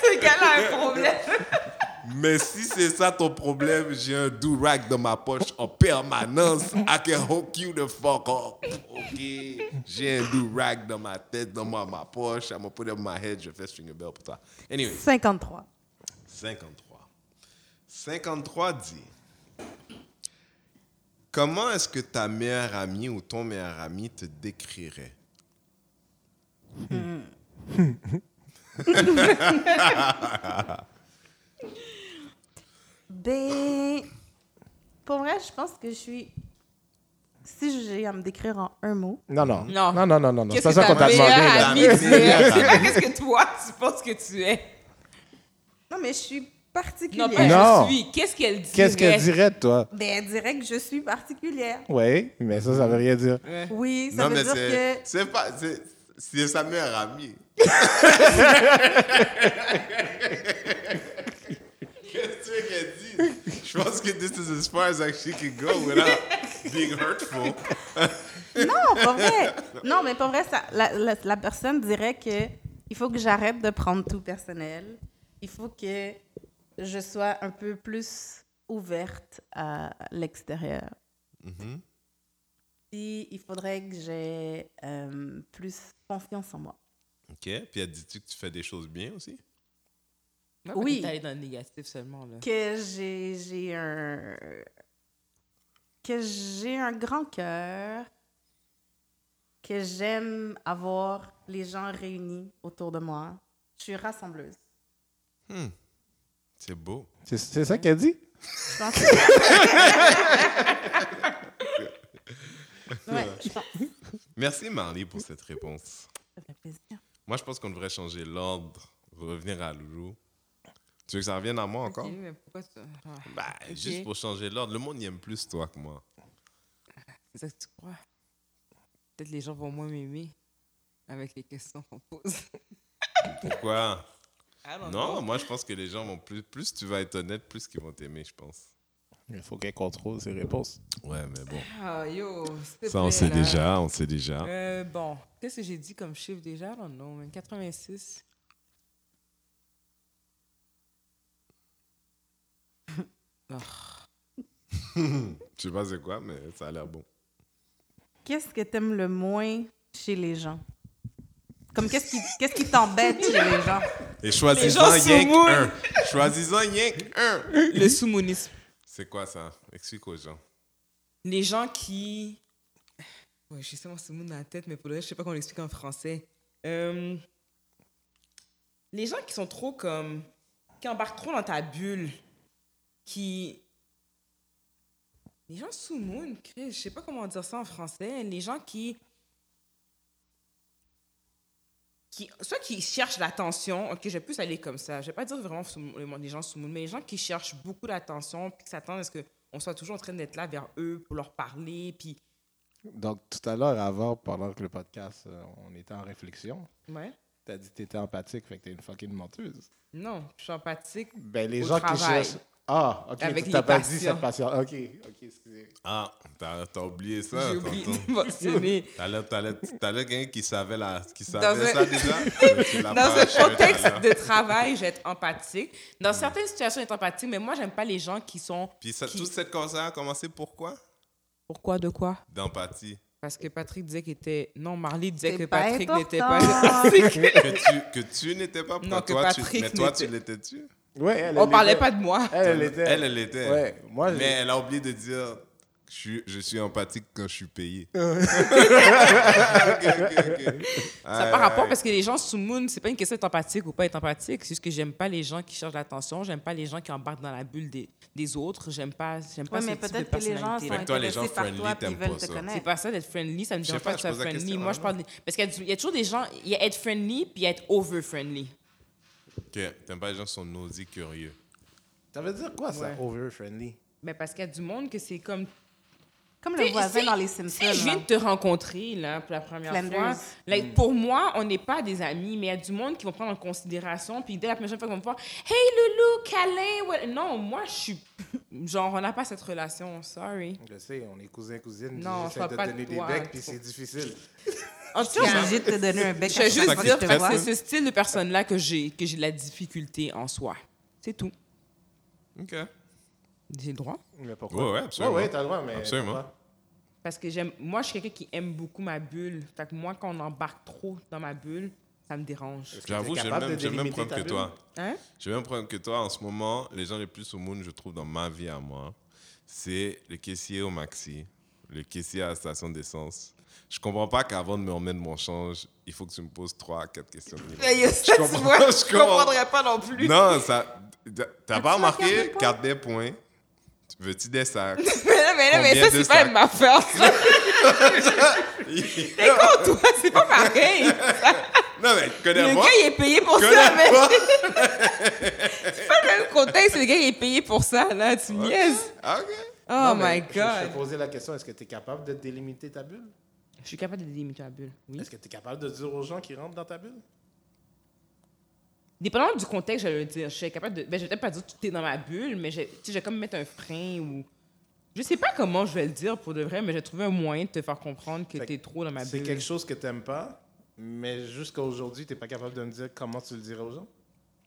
Ce gars-là a un problème. Mais si c'est ça ton problème, j'ai un do-rag dans ma poche en permanence. I can hook you the fuck up. OK? J'ai un do-rag dans ma tête, dans ma, ma poche. I'm gonna put it on my head. Je fais string a bell pour toi. Anyway, 53. 53. 53 dit Comment est-ce que ta meilleure amie ou ton meilleur ami te décrirait? Ben, pour vrai, je pense que je suis. Si j'ai à me décrire en un mot, Non, non. Non. Non, non, non, non. C'est que ça qu'on ta demandé. C'est pas qu'est-ce que toi, tu penses que tu es? non, mais je suis Non, particulière. pas Non. je suis. Qu'est-ce qu'elle dit? Qu'est-ce qu'elle dirait de toi? Ben, elle dirait que je suis particulière. Oui, mais ça, ça veut rien dire. Oui, ça Non, veut mais dire que. c'est pas. c'est- C'est sa meilleure amie. Qu'est-ce que tu veux qu'elle dise? Je pense que this is as far as like she can go without being hurtful. Non, pas vrai. Non, mais pas vrai, ça, la, la, la personne dirait que il faut que j'arrête de prendre tout personnel. Il faut que je sois un peu plus ouverte à l'extérieur. Mhm. Puis il faudrait que j'ai euh, plus confiance en moi. OK. Puis elle dit-tu que tu fais des choses bien aussi? Oui. T'es allé dans le négatif seulement, là. Que j'ai j'ai un que j'ai un grand cœur, que j'aime avoir les gens réunis autour de moi. Je suis rassembleuse. Hmm. C'est beau. C'est ça qu'elle dit? Je pense que... ouais, je pense. Merci Marley pour cette réponse. Ça fait plaisir. Moi, je pense qu'on devrait changer l'ordre, revenir à Loulou. Tu veux que ça revienne à moi encore? Ok, mais pourquoi tu... Ah, Bah, juste pour changer l'ordre. Le monde y aime plus toi que moi. C'est ça que tu crois? Peut-être les gens vont moins m'aimer avec les questions qu'on pose. Pourquoi? I don't Non, know. moi, je pense que les gens vont plus... Plus tu vas être honnête, plus qu'ils vont t'aimer, je pense. Il faut qu'elle contrôle ses réponses. Ouais, mais bon. Ah, yo, Ça, on sait là. déjà, on sait déjà. Euh, bon, qu'est-ce que j'ai dit comme chiffre déjà? I don't know, man. 86. Je sais pas c'est quoi, mais ça a l'air bon. Qu'est-ce que t'aimes le moins chez les gens? Comme qu'est-ce qui qu'est-ce qui t'embête chez les gens? Et sous-moules. qu'un. Choisissant rien qu'un. Le sous-monisme. C'est quoi ça? Explique aux gens. Les gens qui. Ouais, j'ai seulement ce mot dans la tête, mais pour le reste, je sais pas comment l'expliquer en français. Euh, Les gens qui sont trop comme. qui embarquent trop dans ta bulle. Qui. Les gens sous moon, Chris, je sais pas comment dire ça en français. Les gens qui. Qui soit qui cherchent l'attention, ok, je vais plus aller comme ça. Je vais pas dire vraiment les gens sous mais les gens qui cherchent beaucoup d'attention, puis qui s'attendent à ce qu'on soit toujours en train d'être là vers eux pour leur parler, puis. Donc, tout à l'heure, avant, pendant que le podcast, euh, on était en réflexion, Ouais. t'as dit que t'étais empathique, fait que t'es une fucking menteuse. Non, je suis empathique. Ben, les Au gens qui cherchent... Ah, OK, Avec tu t'as les pas dit cette passion. OK, OK, excusez. Ah, t'as t'as oublié ça. J'ai oublié tonton. de mentionner. T'as l'air- t'as l'air- t'as l'air quelqu'un qui savait, la, qui Dans savait un- ça déjà? Dans un contexte de travail, je vais être empathique. Dans certaines situations, être empathique, mais moi, j'aime pas les gens qui sont. Puis ça, qui- toute cette conversation a commencé pourquoi? Pourquoi, de quoi? D'empathie. Parce que Patrick disait qu'il était. Non, Marley disait que Patrick n'était pas. que tu, que tu n'étais pas. Non, que toi, tu- Patrick mais toi, tu l'étais-tu? Ouais, elle, On elle parlait était- pas de moi. Elle, elle était. Elle, elle était. Ouais, moi, Mais elle a oublié de dire je suis, je suis empathique quand je suis payé. Ok, ok, ok. Ça n'a pas rapport parce que les gens sous Moon, c'est pas une question d'être empathique ou pas être empathique. C'est juste que j'aime pas les gens qui cherchent l'attention. J'aime pas les gens qui embarquent dans la bulle des, des autres. J'aime pas, j'aime pas Oui, ce mais peut-être que les gens sont toi, les gens intéressés par friendly, toi pas te ça. C'est pas ça d'être friendly, ça me dérange pas, pas que tu sois friendly. Moi, je parle. de- Parce qu'il y, y a toujours des gens. Il y a être friendly puis il y a être over Ok, t'aimes pas les gens qui sont nosy, curieux. Ça veut dire quoi, ça, Ouais. over-friendly? Mais parce qu'il y a du monde que c'est comme. Comme le voisin si- dans les Simpsons. Si je viens de te rencontrer là, pour la première Flanders. fois, like, pour moi, on n'est pas des amis, mais il y a du monde qui vont prendre en considération. Puis dès la prochaine fois qu'ils vont me voir, Hey Loulou, câlin. ouais. Non, moi, je suis. Genre, on n'a pas cette relation. Sorry. Je sais, on est cousins, cousines. Non, je de pas donner de des toi, becs, puis c'est difficile. En tout Je suis cas, obligée de te donner un bec. je vais juste dire que c'est ce style de personne-là que j'ai que j'ai de la difficulté en soi. C'est tout. OK. J'ai le droit. Mais pourquoi? Ouais, ouais, absolument. Ouais, ouais, t'as le droit, mais. Absolument. pourquoi? Parce que j'aime. Moi, je suis quelqu'un qui aime beaucoup ma bulle. Fait que moi, quand on embarque trop dans ma bulle, ça me dérange. J'avoue, j'ai le même, le problème que toi. Hein? J'ai le même problème que toi. En ce moment, les gens les plus au monde, je trouve, dans ma vie à moi, c'est le caissier au maxi, le caissier à la station d'essence. Je comprends pas qu'avant de me remettre mon change, il faut que tu me poses trois, quatre questions. minimum. ça, tu comprends- vois, je je comprends. comprendrais pas non plus. Non, ça. T'as pas remarqué carte des points? Points? Veux-tu des sacs? Mais là, mais, là, mais ça, c'est pas ça. Mais quand toi, c'est pas pareil. non, mais Le connais-moi. gars, il est payé pour ça, mais c'est pas le même contexte. Le gars, il est payé pour ça, là. Tu me niaises. Ah, OK. Oh Non, my je- Je te God. posais la question est-ce que tu es capable de délimiter ta bulle? Je suis capable de délimiter la bulle, oui. Est-ce que tu es capable de dire aux gens qui rentrent dans ta bulle? Dépendamment du contexte, je vais le dire. Je suis capable de. Ben, je vais peut-être pas dire que tu es dans ma bulle, mais je, je vais comme mettre un frein ou. Je sais pas comment je vais le dire pour de vrai, mais j'ai trouvé un moyen de te faire comprendre que tu es trop dans ma C'est bulle. quelque chose que tu n'aimes pas, mais jusqu'à aujourd'hui, tu n'es pas capable de me dire comment tu le dirais aux gens?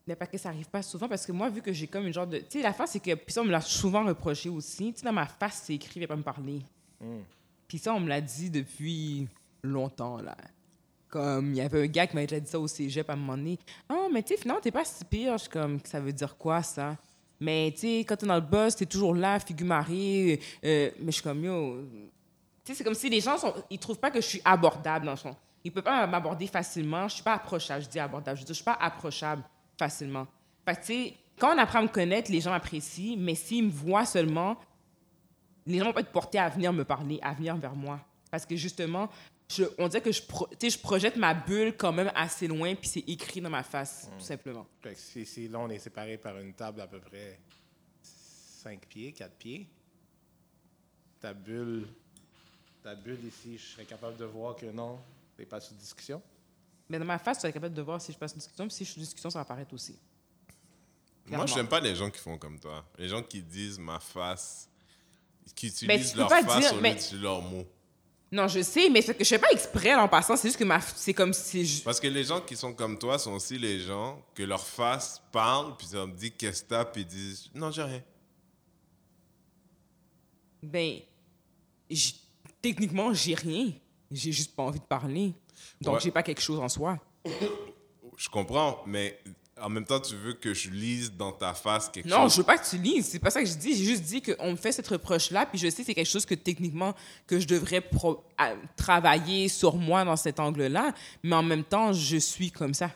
Mais parce que ça arrive pas souvent, parce que moi, vu que j'ai comme une genre de. Tu sais, la face, c'est que. Puis ça, on me l'a souvent reproché aussi. Tu sais, dans ma face, c'est écrit, viens pas me parler. Hmm. Puis ça, on me l'a dit depuis longtemps, là. Comme, il y avait un gars qui m'avait déjà dit ça au cégep à un moment donné. Ah, mais tu sais, finalement, t'es pas si pire. Je suis comme, ça veut dire quoi, ça? Mais tu sais, quand t'es dans le boss, t'es toujours là, figure marée. euh, mais je suis comme, yo. Tu sais, c'est comme si les gens, sont, ils trouvent pas que je suis abordable dans le fond. Ils peuvent pas m'aborder facilement. Je suis pas approchable. Je dis abordable. Je dis, je suis pas approchable facilement. Fait que, tu sais, quand on apprend à me connaître, les gens m'apprécient. Mais s'ils me voient seulement, les gens vont pas être portés à venir me parler, à venir vers moi. Parce que justement, je, on dirait que je, pro- tu sais, je projette ma bulle quand même assez loin, puis c'est écrit dans ma face, tout simplement. Fait que si, si là, on est séparés par une table à peu près 5 pieds, 4 pieds, ta bulle, ta bulle ici, je serais capable de voir que non, tu pas sous discussion. Mais dans ma face, tu es capable de voir si je passe une discussion, puis si je suis en discussion, ça va apparaître aussi. Moi, je n'aime pas les gens qui font comme toi. Les gens qui disent ma face, qui Mais utilisent leur face dire- au lieu mais- d'utiliser leurs mots. Non, je sais, mais c'est que je fais pas exprès en passant, c'est juste que ma, c'est comme si je- Parce que les gens qui sont comme toi sont aussi les gens que leur face parle, puis ça me dit qu'est-ce que t'as, puis ils disent non, j'ai rien. ben, j- techniquement, j'ai rien. J'ai juste pas envie de parler. Donc, Ouais. j'ai pas quelque chose en soi. Je comprends, mais en même temps, tu veux que je lise dans ta face quelque Non, chose? je veux pas que tu lises. C'est pas ça que je dis. J'ai juste dit qu'on me fait cette reproche-là, puis je sais que c'est quelque chose que techniquement, que je devrais travailler sur moi dans cet angle-là, mais en même temps, je suis comme ça.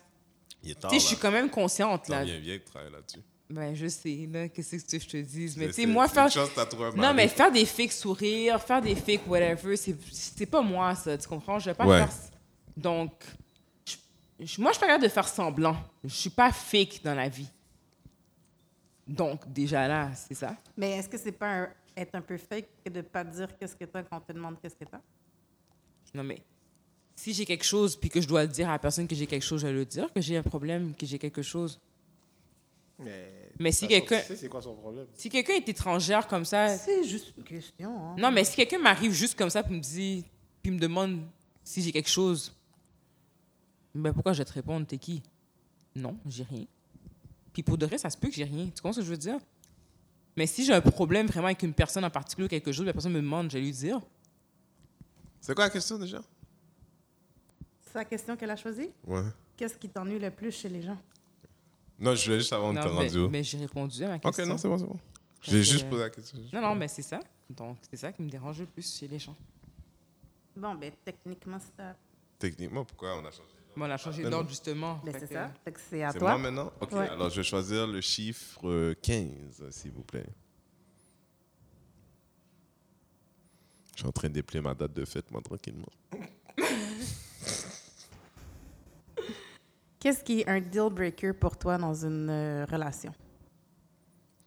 Tu sais, je suis quand même consciente, là. vieille de travailler là-dessus. Ben, je sais, là, qu'est-ce que tu veux que je te dise. Mais C'est- tu sais, moi, faire... Non, mais faire des fakes sourires, faire des fakes whatever, c'est pas moi, ça. Tu comprends? Je vais pas Ouais. faire... Donc, je- moi, je suis pas capable de faire semblant. Je suis pas fake dans la vie. Donc, déjà là, c'est ça. Mais est-ce que c'est pas un- être un peu fake que de pas dire qu'est-ce que t'as quand on te demande qu'est-ce que t'as? Non, mais si j'ai quelque chose puis que je dois le dire à la personne que j'ai quelque chose, je vais le dire, que j'ai un problème, que j'ai quelque chose. Mais, Mais si quelqu'un- Tu sais, c'est quoi son problème? Si quelqu'un est étrangère comme ça, C'est juste une question. Hein. non, mais si quelqu'un m'arrive juste comme ça puis me dit, puis me demande si j'ai quelque chose, ben pourquoi je vais te répondre, t'es qui? Non, j'ai rien. Puis pour de vrai, ça se peut que j'ai rien. Tu comprends ce que je veux dire? Mais si j'ai un problème vraiment avec une personne en particulier ou quelque chose, la personne me demande, je vais lui dire. C'est quoi la question déjà? C'est la question qu'elle a choisie? Ouais. Qu'est-ce qui t'ennuie le plus chez les gens? Non, je voulais juste savoir où Non, t'es mais, mais j'ai répondu à ma Ok, question. non, c'est bon, c'est bon. J'ai Ok. juste posé la question. Non, non, mais c'est ça. Donc, c'est ça qui me dérange le plus chez les gens. Bon, ben techniquement, c'est à- Techniquement, pourquoi on a changé? On a changé Ben d'ordre, justement. ben, c'est ça. C'est à C'est toi. moi maintenant? Ok, Ouais. alors je vais choisir le chiffre euh, 15, s'il vous plaît. Je suis en train de déplier ma date de fête, moi, tranquillement. Qu'est-ce qui est un deal breaker pour toi dans une euh, relation?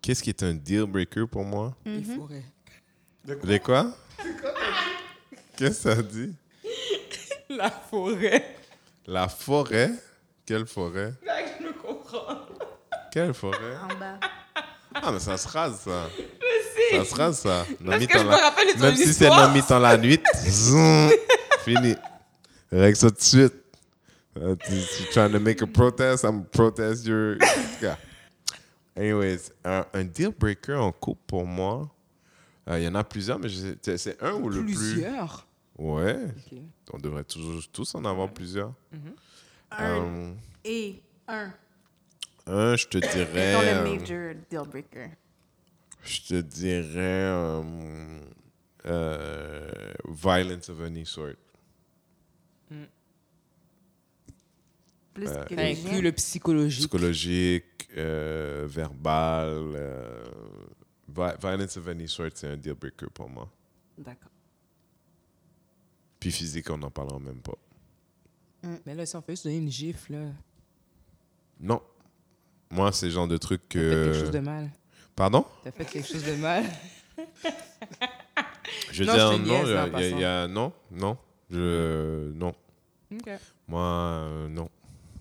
Qu'est-ce qui est un deal breaker pour moi? Les forêts. Les quoi? Qu'est-ce que ça dit? La forêt. La forêt? Quelle forêt? Là, je me comprends. Quelle forêt? En bas. Ah, mais ça se rase, ça. Je sais. Ça se rase, ça. Parce que je me rappelle Même si c'est. Nomi dans la nuit, zoom, fini. Règle ça tout de suite. Uh, tu tu trying to make a protest, I'm protest your... Yeah. Anyways, un, un deal breaker en couple pour moi, euh, il y en a plusieurs, mais c'est un ou le plus... Plusieurs. Ouais, on devrait toujours, tous en avoir plusieurs. Un Euh, et un. un, je te dirais... Dans le euh, major deal breaker. Je te dirais euh, violence of any sort. Plus euh, que inclut le psychologique. Psychologique, euh, verbal. euh, vi- violence of any sort, c'est un deal breaker pour moi. D'accord. Puis physique, on n'en parlera même pas. Mais là, si on fait juste donner une gifle, là, Non. Moi, c'est le genre de truc t'as fait quelque chose que. de mal. Pardon? T'as fait quelque chose de mal. Je veux Non, dire, non, il y a- y y non, non. Je, non. Moi, euh, non.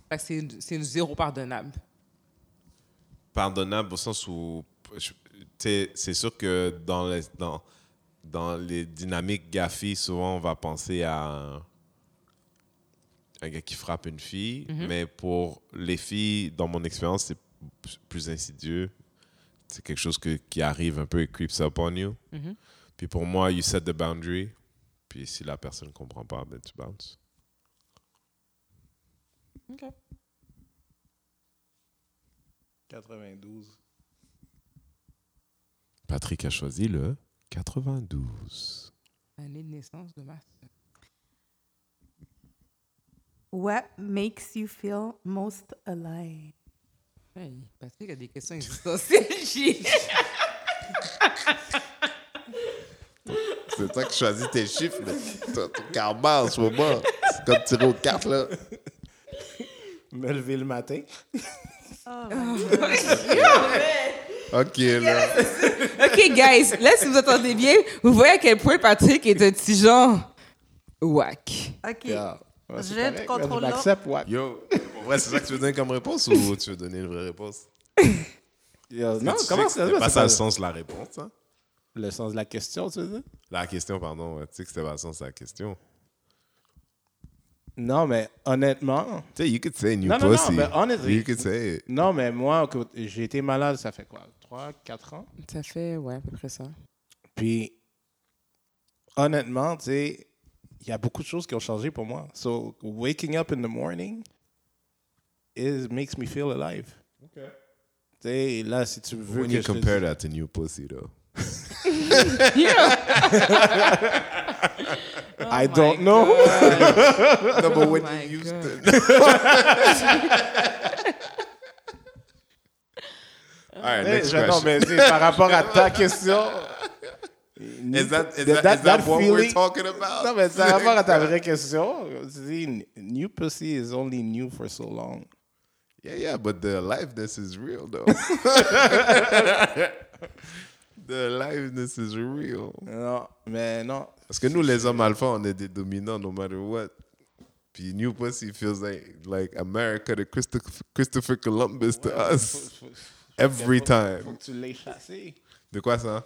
Que c'est une- c'est une zéro pardonnable. pardonnable au sens où c'est sûr que dans les, dans, dans les dynamiques gaffi, souvent on va penser à un gars qui frappe une fille, mais pour les filles, dans mon expérience, c'est plus insidieux. C'est quelque chose que, qui arrive un peu et creeps up on you. Mhm. Puis pour moi, you set the boundary. Puis si la personne ne comprend pas, ben tu bounces. OK. 92. Patrick a choisi le 92. Année de naissance de ma What makes you feel most alive? Hey, Patrick a des questions existentielles. C'est toi qui choisis tes chiffres, mais ton karma en ce moment, c'est comme tirer aux cartes, là. Me lever le matin. OK, là. OK, guys, là, si vous entendez bien, vous voyez à quel point Patrick est un petit genre whack. OK. Yeah. Ouais, c'est Je correct, contrôle Je l'accepte, ouais. Yo, pour vrai, c'est ça que tu veux donner comme réponse ou tu veux donner une vraie réponse? Yo, non, comment ça va? pas C'est ça le sens de la réponse, hein? le sens de la question, tu veux dire? La question, pardon. ouais. Tu sais que c'était pas le sens de la question. Non, mais honnêtement, Tu sais, you could say new Non, non, non, pussy. mais honestly- You could say it. non, mais moi, j'ai été malade, ça fait quoi? 3, 4 ans? Ça fait, ouais, à peu près ça. Puis, honnêtement, tu sais, il y a beaucoup de choses qui ont changé pour moi. So, waking up in the morning is, makes me feel alive. Tu sais, là, si tu veux When que you je te compare dise- that to new pussy, though. I don't know. no, but when Oh you used God. To... All right, next je- non, question. mais par rapport à ta question... Is that, is that- that, is that that what we're talking about? Non, mais par rapport à ta vraie question, tu dis, new pussy is only new for so long. Yeah, yeah, but the aliveness is real, though. the aliveness is real. Non, mais non. Parce que nous, les hommes alpha, on est des dominants no matter what. Puis New Pussy feels like, like America, the Christopher, Christopher Columbus to us. Every faut- time. Faut que tu l'aies chassé, De quoi ça?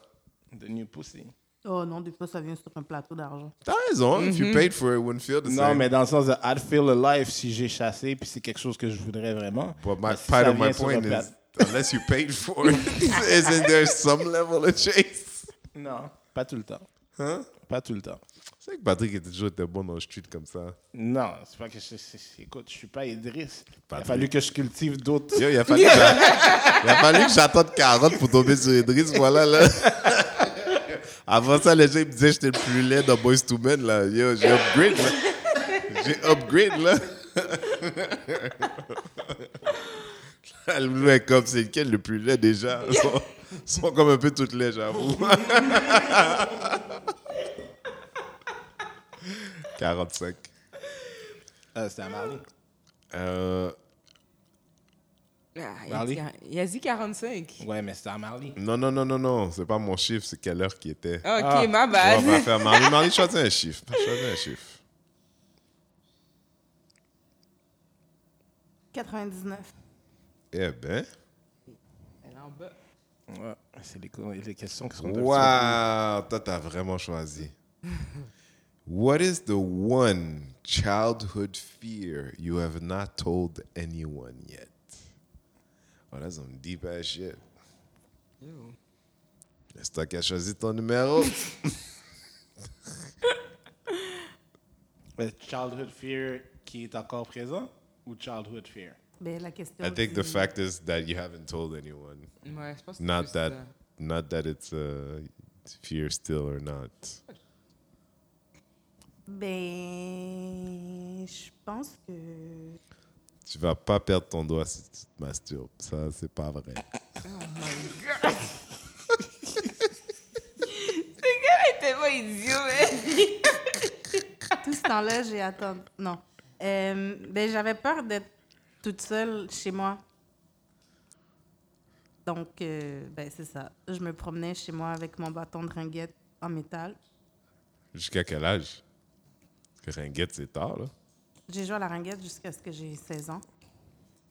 the new pussy. Oh non, des fois, ça vient sur un plateau d'argent. T'as raison. If you paid for it, it wouldn't feel the Non, same. mais dans le sens de I'd feel alive si j'ai chassé, puis c'est quelque chose que je voudrais vraiment. But my Mais si part of my point is, unless you paid for it, isn't there some level of chase? Non, pas tout le temps. Hein? Pas tout le temps. Vrai que Patrick était toujours été bon dans le street comme ça. Non, c'est pas que je. Écoute, je suis pas Idriss. Il a fallu que je cultive d'autres. Il a fallu, que j'attende 40 pour tomber sur Idriss. Voilà, là. Avant ça, les gens me disaient que j'étais le plus laid dans Boys to Men, là. Yo, j'ai upgrade, là. J'ai upgrade, là. Est comme, c'est lequel le plus laid déjà? Ils sont, comme un peu toutes laids, j'avoue. 45. Euh, C'était à Marley. Euh, Ah, il, a Marley? dit, il a dit 45. Ouais, mais c'était à Marley. Non, non, non, non, non. C'est pas mon chiffre, c'est quelle heure qui était. Ok, Ah. ma Ouais, on va faire Marley. Marley, choisis un chiffre. Choisis un chiffre. 99. Eh ben. Elle est en bas. Ouais, c'est les, co- les questions qui sont un petit peu Wow, toi, t'as vraiment choisi. What is the one childhood fear you have not told anyone yet? Oh, that's some deep ass shit. Ew. C'est toi qui as choisi ton numéro. plus- childhood fear qui est encore présent ou childhood fear? Ben, la question. I think the fact is that you haven't told anyone. Ouais, je pense que Not c'est that, not that it's a fear still or not. Ben, je pense que. Tu vas pas perdre ton doigt si tu te masturbes. Ça, c'est pas vrai. T'es pas idiot, mais. Tout ce temps-là, j'ai attendu. Non. Euh, ben, j'avais peur d'être toute seule chez moi. Donc, euh, ben, c'est ça. Je me promenais chez moi avec mon bâton de ringuette en métal. Jusqu'à quel âge? Parce que Ringuette, c'est tard, là. J'ai joué à la ringuette jusqu'à ce que j'ai 16 ans.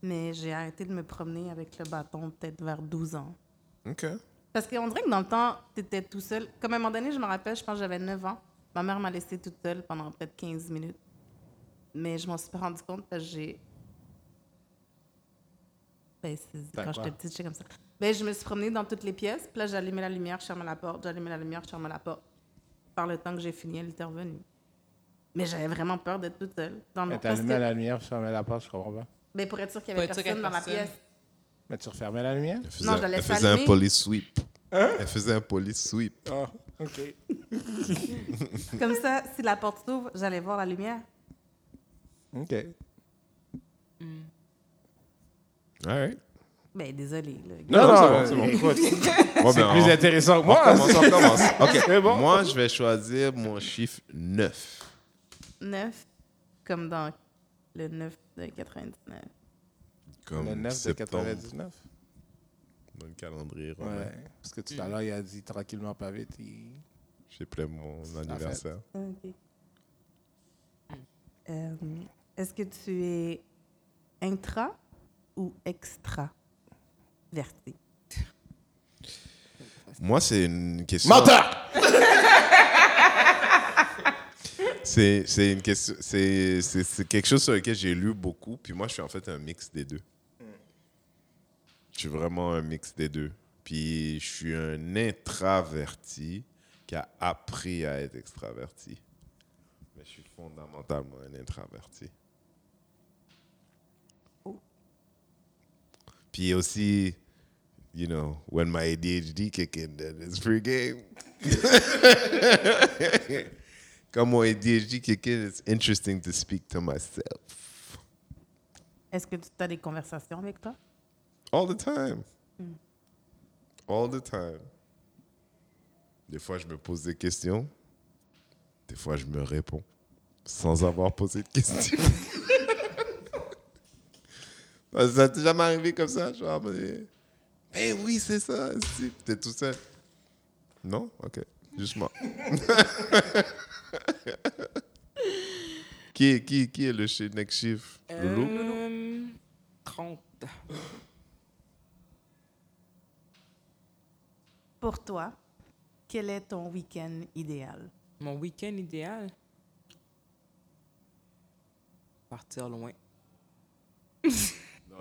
Mais j'ai arrêté de me promener avec le bâton peut-être vers 12 ans. OK. Parce qu'on dirait que dans le temps, tu étais tout seul. Comme à un moment donné, je me rappelle, je pense que j'avais 9 ans. Ma mère m'a laissée toute seule pendant peut-être 15 minutes. Mais je m'en suis pas rendu compte parce que j'ai. Ben, quand j'étais petite, j'étais comme ça. Ben, je me suis promenée dans toutes les pièces. Puis là, j'allumais la lumière, je fermais la porte. J'allumais la lumière, je fermais la porte. Par le temps que j'ai fini, elle était revenue. Mais j'avais vraiment peur d'être toute seule. Dans le... Mais t'allumais que- la lumière, tu fermais la porte, je comprends pas. ben, pour être sûr qu'il y avait personne dans la pièce. Mais tu refermais la lumière? Elle faisait, Non, je la elle laissais faisait un police sweep. Hein? Elle faisait un police sweep. Ah, OK. Comme ça, si la porte s'ouvre, j'allais voir la lumière. OK. All right. Ben, désolé. là. Non, non, c'est bon, c'est bon. Bon, ben, plus on- intéressant que On moi. commence, on commence. OK. Bon. Moi, je vais choisir mon chiffre 9. 9, comme dans le 9 de 99. Comme Le 9 de septembre, 99. Dans le calendrier romain. Ouais. Parce que tout à l'heure, il a dit tranquillement, pas vite. il- J'ai plein mon anniversaire. OK. Euh, Est-ce que tu es intra ou extra verti? Moi, c'est une question. Menteur! C'est une question. C'est quelque chose sur lequel j'ai lu beaucoup. Puis moi, je suis en fait un mix des deux. Je suis vraiment un mix des deux. Puis je suis un intraverti qui a appris à être extraverti. Mais je suis fondamentalement un intraverti. Puis aussi, you know, when my ADHD kick in, then it's free game. Quand mon ADHD kick in, it's interesting to speak to myself. Est-ce que tu as des conversations avec toi? All the time. All the time. Des fois, je me pose des questions. Des fois, je me réponds sans avoir posé de questions. Ça t'est jamais arrivé comme ça? Genre, mais, oui, c'est ça. T'es tout seul? Non? OK. Juste moi. qui, est- qui, qui est le chi- next chiffre? Loulou? Euh, 30. Pour toi, quel est ton week-end idéal? Mon week-end idéal? Partir loin. Non,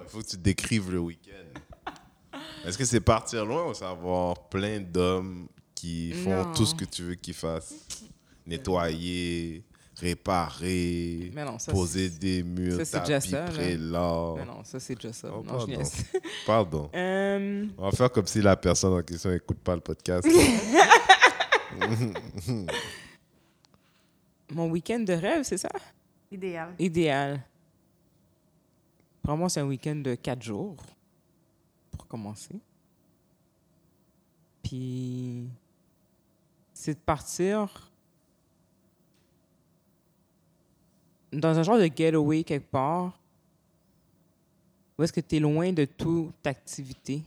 il faut que tu décrives le week-end. Est-ce que c'est partir loin ou c'est avoir plein d'hommes qui font Non. tout ce que tu veux qu'ils fassent? Nettoyer, réparer, Mais non, ça, poser des murs, ça, tapis, là. Mais non, ça, c'est déjà ça. Oh, non, je pardon. Pardon. Euh, On va faire comme si la personne en question n'écoute pas le podcast. mon week-end de rêve, c'est ça? Idéal. Idéal. Vraiment, c'est un week-end de quatre jours, pour commencer. Puis, c'est de partir dans un genre de getaway quelque part, où est-ce que tu es loin de toute activité?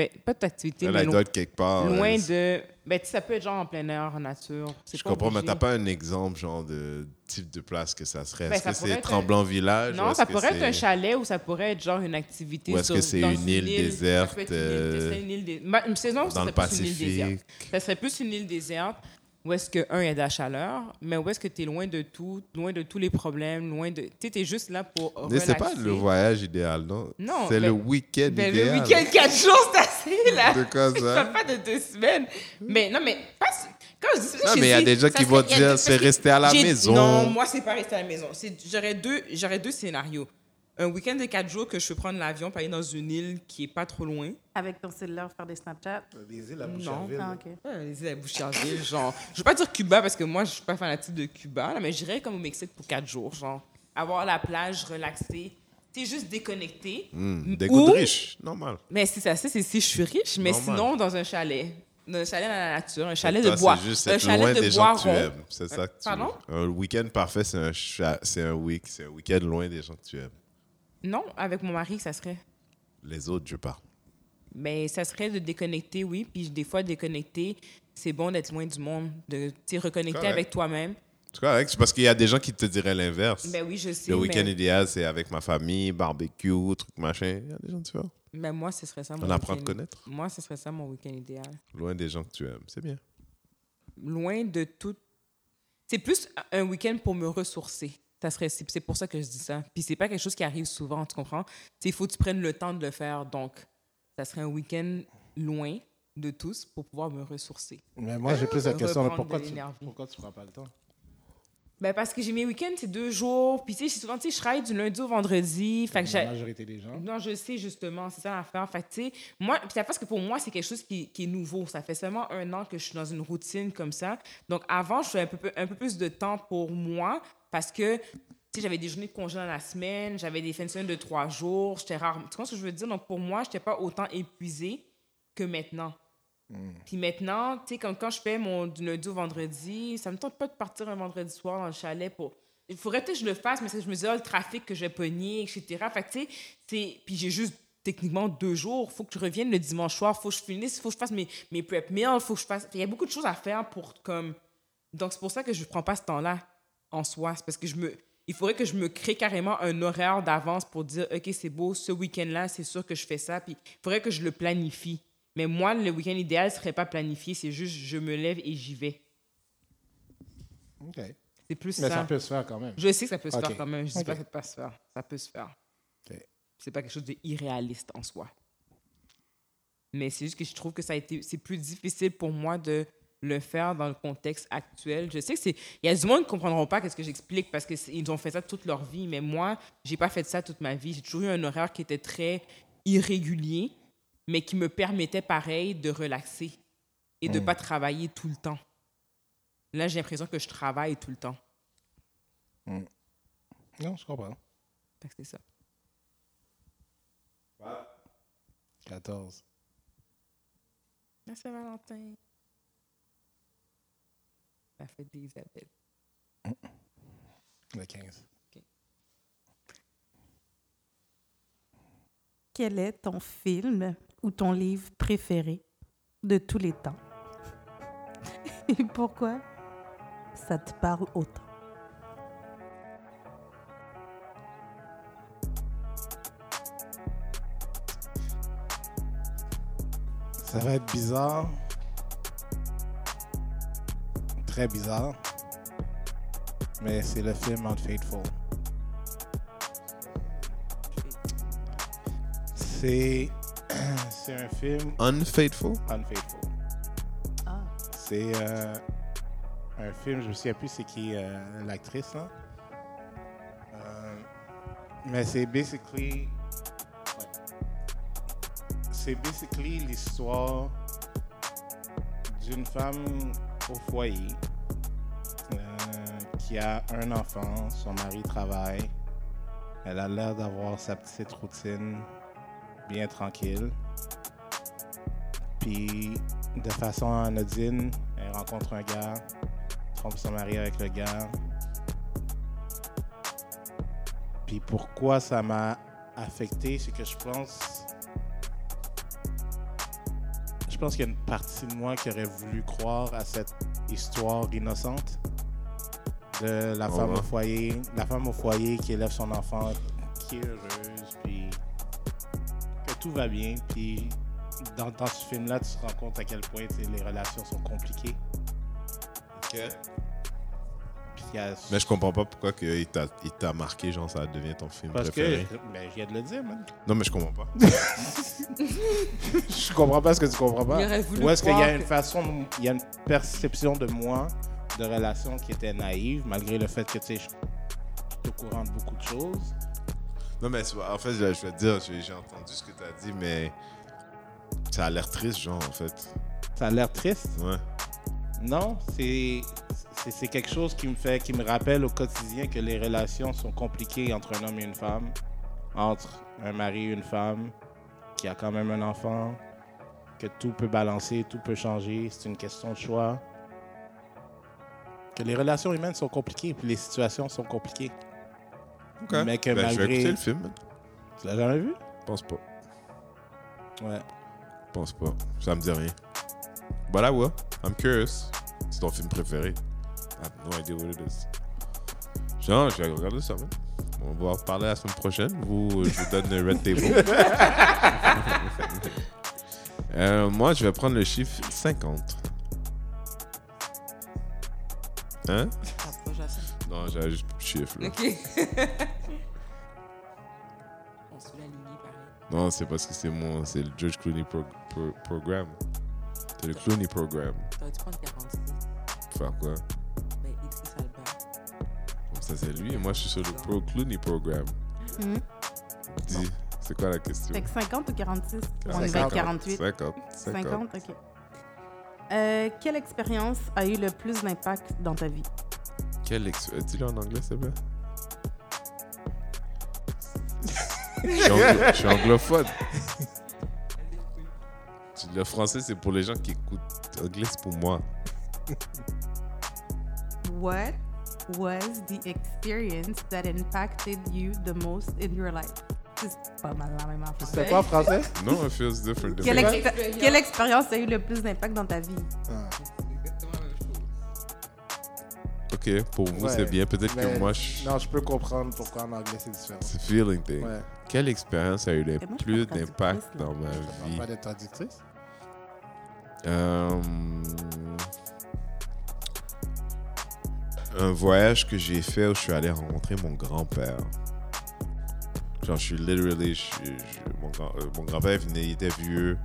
Ben, pas de activité, Elle mais elle lo- doit être quelque part. loin euh, de. Ben, tu sais, ça peut être genre en plein air, en nature. Je pas comprends, mais obligé. t'as pas un exemple, genre, de type de place que ça serait? Ben, Est-ce que c'est être Tremblant Village? ou Non, ça pourrait être un chalet ou ça pourrait être genre une activité. Ou est-ce que c'est une île déserte, une île, une île une saison, ça dans le plus une île déserte. Pacifique? Ça serait plus une île déserte où est-ce que, un, il y a de la chaleur, mais où est-ce que tu es loin de tout, loin de tous les problèmes, loin de. Tu es juste là pour. Mais c'est pas le voyage idéal, non? Non, C'est ben- le week-end Ben, le idéal. week-end, quatre jours, c'est assez, là. De quoi Ça pas de deux semaines. Mais non, mais. Quand je dis ça, Non, je mais il y a des gens qui vont dire, c'est rester à la maison. Non, moi, c'est pas rester à la maison. J'aurais deux, j'aurais deux scénarios. Un week-end de quatre jours que je peux prendre l'avion pour aller dans une île qui est pas trop loin. Avec ton cellulaire, faire des Snapchat? Les îles à Non. Ah, OK. Ouais, les îles à Boucherville, genre. Je veux pas dire Cuba parce que moi, je suis pas fanatique de Cuba, là, mais j'irais comme au Mexique pour quatre jours, genre. Avoir la plage, relaxer. Tu sais, juste déconnecter. Hmm, des Ou- riches, normal. Mais si ça, c'est si je suis riche, mais Normal. sinon, dans un chalet. Dans un chalet dans la nature, un chalet Toi, de bois. C'est juste un chalet loin de des bois gens que tu aimes. C'est ça que tu Pardon? Un week-end parfait, c'est un, cha- c'est un week, c'est un week-end loin des gens que tu aimes. Non, avec mon mari, ça serait. Les autres, je parle. Mais ça serait de déconnecter, oui. Puis des fois, déconnecter, c'est bon d'être loin du monde, de te reconnecter avec toi-même. C'est correct, c'est parce qu'il y a des gens qui te diraient l'inverse. Ben oui, je sais. Le mais- week-end idéal, c'est avec ma famille, barbecue, truc machin. Il y a des gens différents. Mais moi, ce serait ça mon On apprend à te connaître. Moi, ce serait ça mon week-end idéal. Loin des gens que tu aimes. C'est bien. Loin de tout. C'est plus un week-end pour me ressourcer. Ça serait, c'est c'est pour ça que je dis ça. Puis c'est pas quelque chose qui arrive souvent, tu comprends? Il faut que tu prennes le temps de le faire. Donc, ça serait un week-end loin de tous pour pouvoir me ressourcer. Mais moi, j'ai plus la question pourquoi tu, pourquoi tu prends pas le temps? Ben parce que j'ai mes week-ends, c'est deux jours. Puis tu sais, souvent, tu sais, je travaille du lundi au vendredi. Fait que La majorité des gens. Non, je sais justement, c'est ça l'affaire. Fait que, tu sais, moi, puis c'est parce que pour moi, c'est quelque chose qui, qui est nouveau. Ça fait seulement un an que je suis dans une routine comme ça. Donc avant, je faisais un peu, un peu plus de temps pour moi parce que, tu sais, j'avais des journées de congé dans la semaine, j'avais des fins de semaine de trois jours, j'étais rare. Tu comprends ce que je veux dire? Donc pour moi, je n'étais pas autant épuisée que maintenant. Puis maintenant, tu sais, comme quand je fais mon du lundi au vendredi, ça me tente pas de partir un vendredi soir dans le chalet pour. Il faudrait peut-être que je le fasse, mais je me dis, ah, le trafic que je vais pogner, etc. Fait que, tu sais. Puis j'ai juste techniquement deux jours. faut que je revienne le dimanche soir. faut que je finisse. faut que je fasse mes, mes prep meals. faut que je fasse. Il y a beaucoup de choses à faire pour comme. Donc c'est pour ça que je prends pas ce temps-là en soi. C'est parce que je me. Il faudrait que je me crée carrément un horaire d'avance pour dire, OK, c'est beau, ce week-end-là, c'est sûr que je fais ça. Puis il faudrait que je le planifie. Mais moi, le week-end idéal serait pas planifié, c'est juste je me lève et j'y vais. OK. C'est plus Mais ça. ça peut se faire quand même. Je sais que ça peut se faire quand même. Je dis Ok. pas que ça peut pas se faire. Ça peut se faire. Ok. C'est pas quelque chose d'irréaliste en soi. Mais c'est juste que je trouve que ça a été c'est plus difficile pour moi de le faire dans le contexte actuel. Je sais que c'est il y a du monde qui comprendront pas qu'est-ce que j'explique parce que c'est- ils ont fait ça toute leur vie, mais moi, j'ai pas fait ça toute ma vie. J'ai toujours eu un horaire qui était très irrégulier, mais qui me permettait pareil de relaxer et de pas travailler tout le temps. Là, j'ai l'impression que je travaille tout le temps. Non, je comprends. C'est ça. 14. La Saint-Valentin. La fête d'Isabelle. Le 15. Quel est ton film ou ton livre préféré de tous les temps? Et pourquoi ça te parle autant? Ça va être bizarre. Très bizarre. Mais c'est le film Unfaithful. C'est c'est un film Unfaithful? Unfaithful. Ah. C'est euh, un film, je me souviens plus c'est qui euh, l'actrice là. Euh, mais c'est basically c'est basically l'histoire d'une femme au foyer qui a un enfant, son mari travaille, elle a l'air d'avoir sa petite routine bien tranquille. Puis, de façon anodine, elle rencontre un gars, trompe son mari avec le gars. Puis pourquoi ça m'a affecté, c'est que je pense. Pense qu'il y a une partie de moi qui aurait voulu croire à cette histoire innocente de la Oh, femme ouais. au foyer, la femme au foyer qui élève son enfant, qui est heureuse, puis que tout va bien, puis dans, dans ce film-là, tu te rends compte à quel point les relations sont compliquées. Y a- Mais je comprends pas pourquoi que il t'a il t'a marqué, genre ça devient ton film parce préféré. que, ben, je viens de le dire, man. Non, mais je comprends pas. Je comprends pas ce que tu comprends pas. Il aurait voulu Ou est-ce qu'il y a une que- façon, il y a une perception de moi, de relation qui était naïve, malgré le fait que tu sais, je suis au courant de beaucoup de choses? Non, mais c'est- en fait, je je vais te dire, j'ai j'ai entendu ce que tu as dit, mais ça a l'air triste, genre, en fait. Ça a l'air triste? Ouais. Non, c'est quelque chose qui me fait, qui me rappelle au quotidien que les relations sont compliquées entre un homme et une femme, entre un mari et une femme qui a quand même un enfant, que tout peut balancer, tout peut changer, c'est une question de choix. Que les relations humaines sont compliquées, puis les situations sont compliquées. Ok. Mais que Ben, Je vais malgré- écouter le film. man. Tu l'as jamais vu? Je pense pas. Ouais. Je pense pas. Ça me dit rien. But I will. I'm curious. C'est ton film préféré. I have no idea what it is. Genre, je vais regarder ça, man. On va en reparler la semaine prochaine. Vous, je vous donne le Red Table. Euh, moi, je vais prendre le chiffre 50. Hein? Rapproche à ça. Non, j'ai juste le chiffre. Là. Ok. On suit la pareil. Non, c'est parce que c'est mon, c'est le George Clooney pro, pro- programme. C'est le Clooney programme. T'aurais dû prendre 46. Pour faire quoi? Ben, Idriss Alba. Comme ça, c'est lui et moi, je suis sur le Pro Clooney programme. Mhm. Dis, c'est quoi la question? Fait que 50 ou 46? On est 50. vers 48. 50. 50. 50, ok. Euh, quelle expérience a eu le plus d'impact dans ta vie? Quel ex... euh, Dis-le en anglais, s'il te plaît. je, suis anglo- je suis anglophone. Le français, c'est pour les gens qui écoutent. Anglais, c'est pour moi. What was the experience that impacted you the most in your life? C'est pas mal la même affaire. C'était quoi en français? No, it feels different. Quelle, me. expé- quelle expérience a eu le plus d'impact dans ta vie? Ok, pour vous, Ouais, c'est bien. Peut-être que moi, je... Non, je peux comprendre pourquoi en anglais c'est différent. c'est feeling thing. Ouais. Quelle expérience a eu le moi, plus d'impact dans ma vie? pas d'être traductrice? Euh, un voyage que j'ai fait où je suis allé rencontrer mon grand-père. Genre, je suis literally. euh, mon grand-père il était vieux.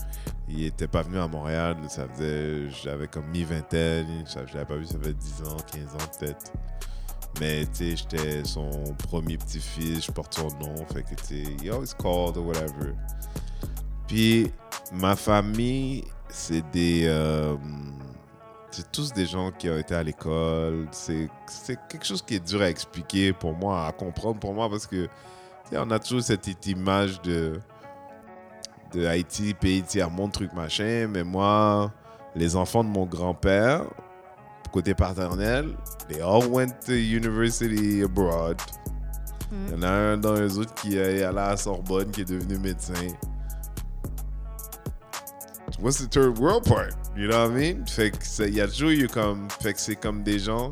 Il était pas venu à Montréal. Ça faisait. J'avais comme mi-vingtaine. Je l'avais pas vu, ça fait 10 ans, 15 ans peut-être. Mais tu sais, j'étais son premier petit-fils. Je porte son nom. Fait que tu sais, he always called or whatever. Puis, ma famille, c'est des. euh, c'est tous des gens qui ont été à l'école. C'est c'est quelque chose qui est dur à expliquer pour moi, à comprendre pour moi, parce que on a toujours cette image de, de Haïti, pays tiers-monde, truc machin. Mais moi, les enfants de mon grand-père, côté paternel, they all went to university abroad. Il y en a un dans eux autres qui est allé à la Sorbonne, qui est devenu médecin. What's the third world part? You know what I mean? Fait que il y a toujours eu comme. Fait que c'est comme des gens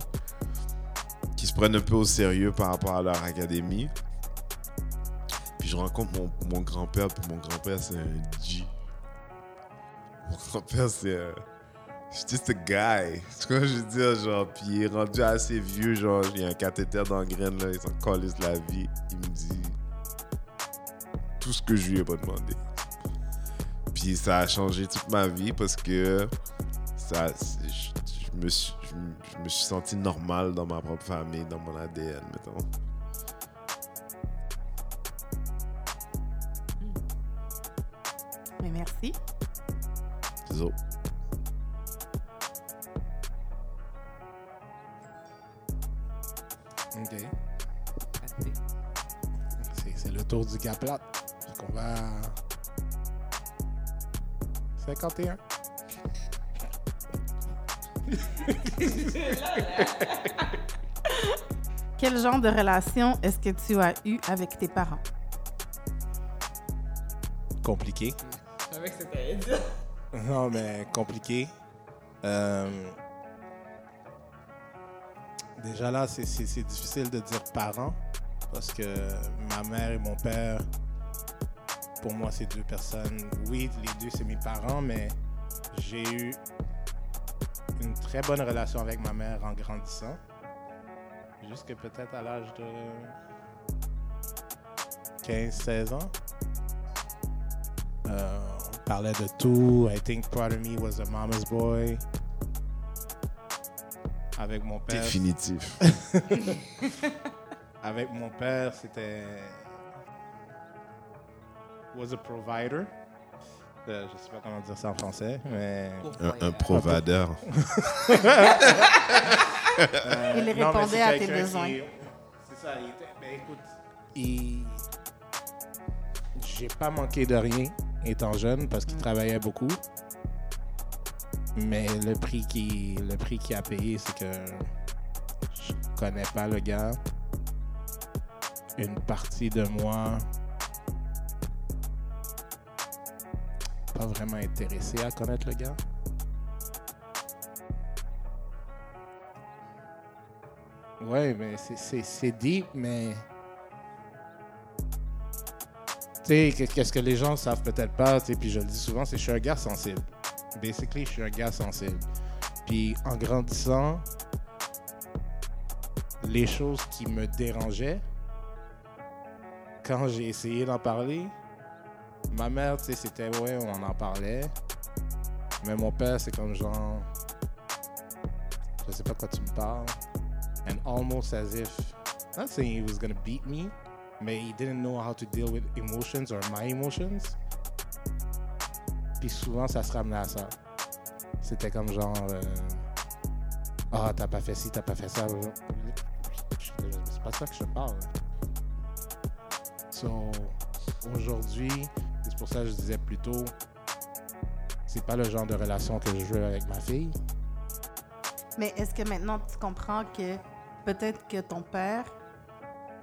qui se prennent un peu au sérieux par rapport à leur académie. Puis je rencontre mon, grand-père, puis mon grand-père c'est un G. Mon grand-père c'est un. C'est just a guy. Tu vois, je veux dire, genre, puis il est rendu assez vieux, genre, il y a un cathéter dans la graine, là, il s'en calisse la vie. Il me dit tout ce que je lui ai pas demandé. Puis ça a changé toute ma vie parce que ça, je, je me suis, je, me- je me suis senti normal dans ma propre famille, dans mon ADN, mettons. Mais merci. Désolé. OK. C'est- le tour du. Fait qu'on va. 51. Quel genre de relation est-ce que tu as eu avec tes parents? compliqué. Je savais que c'était dire. Non, mais compliqué. Euh, déjà là, c'est difficile de dire parents parce que ma mère et mon père, pour moi, c'est deux personnes. Oui, les deux, c'est mes parents, mais j'ai eu une très bonne relation avec ma mère en grandissant. Jusque peut-être à l'âge de 15-16 ans. Euh, on parlait de tout. I think part of me was a mama's boy. Avec mon père. Définitif. Avec mon père, c'était. Was a provider. Euh, je sais pas comment dire ça en français, mais. Un, un provider. Euh, Il non, répondait à tes besoins. qui- C'est ça, il était. Ben écoute, il. J'ai pas manqué de rien étant jeune parce qu'il travaillait beaucoup. Mais le prix qui le prix qu'il a payé, c'est que je connais pas le gars. Une partie de moi pas vraiment intéressé à connaître le gars. Ouais, mais c'est- deep, mais. Tu sais, qu'est- qu'est-ce que les gens savent peut-être pas, tu puis je le dis souvent, c'est que je suis un gars sensible. Basically, je suis un gars sensible. Puis en grandissant, les choses qui me dérangeaient, quand j'ai essayé d'en parler, ma mère, tu sais, c'était ouais, on en parlait. Mais mon père, c'est comme genre. Je sais pas quoi tu me parles. And almost as if. Not saying he was gonna beat me, mais he didn't know how to deal with emotions or my emotions. Puis souvent, ça se ramenait à ça. C'était comme genre. euh, Ah, t'as pas fait ci, t'as pas fait ça. C'est pas ça que je parle. So, aujourd'hui, c'est pour ça que je disais plus tôt, c'est pas le genre de relation que je veux avec ma fille. Mais est-ce que maintenant tu comprends que peut-être que ton père,